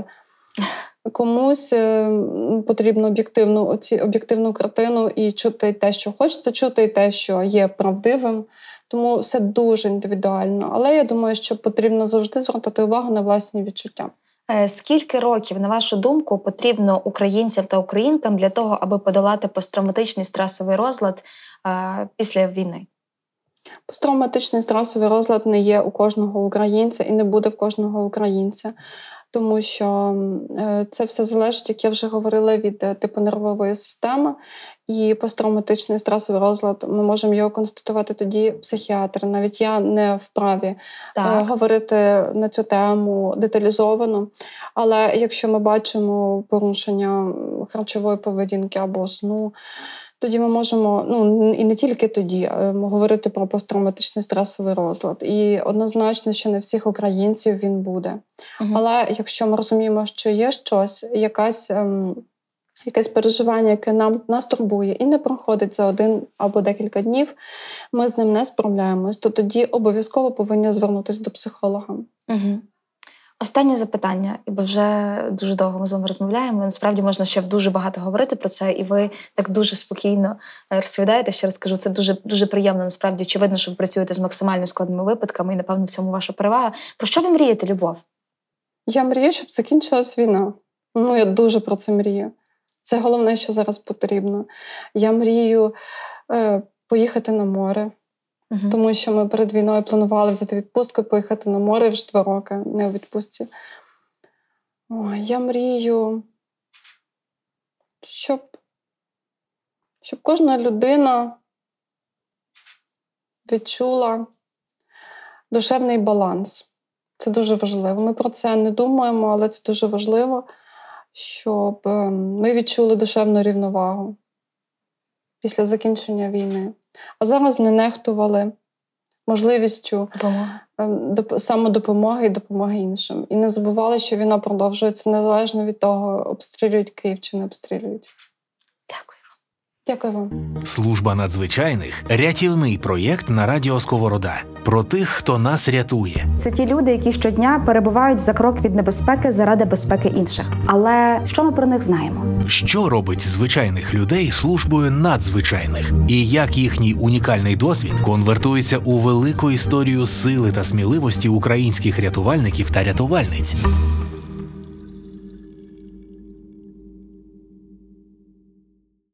Комусь потрібно об'єктивну оці, об'єктивну картину і чути те, що хочеться, чути і те, що є правдивим. Тому все дуже індивідуально. Але я думаю, що потрібно завжди звертати увагу на власні відчуття. Е, скільки років, на вашу думку, потрібно українцям та українкам для того, аби подолати посттравматичний стресовий розлад е, після війни? Посттравматичний стресовий розлад не є у кожного українця і не буде в кожного українця тому що е, це все залежить, як я вже говорила, від типу нервової системи. І посттравматичний стресовий розлад ми можемо його констатувати тоді психіатр. Навіть я не вправі е, так. говорити на цю тему деталізовано. Але якщо ми бачимо порушення харчової поведінки або сну, тоді ми можемо, ну і не тільки тоді, говорити про посттравматичний стресовий розлад. І однозначно, що не всіх українців він буде. Угу. Але якщо ми розуміємо, що є щось, якась. Якесь переживання, яке нам нас турбує і не проходить за один або декілька днів, ми з ним не справляємось, то тоді обов'язково повинні звернутися до психолога. Угу. Останнє запитання, бо вже дуже довго ми з вами розмовляємо. Насправді можна ще дуже багато говорити про це, і ви так дуже спокійно е, розповідаєте. Ще раз скажу, це дуже дуже приємно. Насправді очевидно, що ви працюєте з максимально складними випадками, і напевно в цьому ваша перевага. Про що ви мрієте, любов? Я мрію, щоб закінчилась війна. Ну я дуже про це мрію. Це головне, що зараз потрібно. Я мрію е, поїхати на море. Угу. Тому що ми перед війною планували взяти відпустку, поїхати на море вже два роки, не у відпустці. Ой, Я мрію, щоб, щоб кожна людина відчула душевний баланс. Це дуже важливо. Ми про це не думаємо, але це дуже важливо, щоб е, ми відчули душевну рівновагу після закінчення війни. А зараз не нехтували можливістю Допомога. е, самодопомоги і допомоги іншим. І не забували, що війна продовжується незалежно від того, обстрілюють Київ чи не обстрілюють. Дякую. Вам. Служба надзвичайних рятівний проєкт на радіо Сковорода про тих, хто нас рятує. Це ті люди, які щодня перебувають за крок від небезпеки заради безпеки інших. Але що ми про них знаємо? Що робить звичайних людей службою надзвичайних, і як їхній унікальний досвід конвертується у велику історію сили та сміливості українських рятувальників та рятувальниць.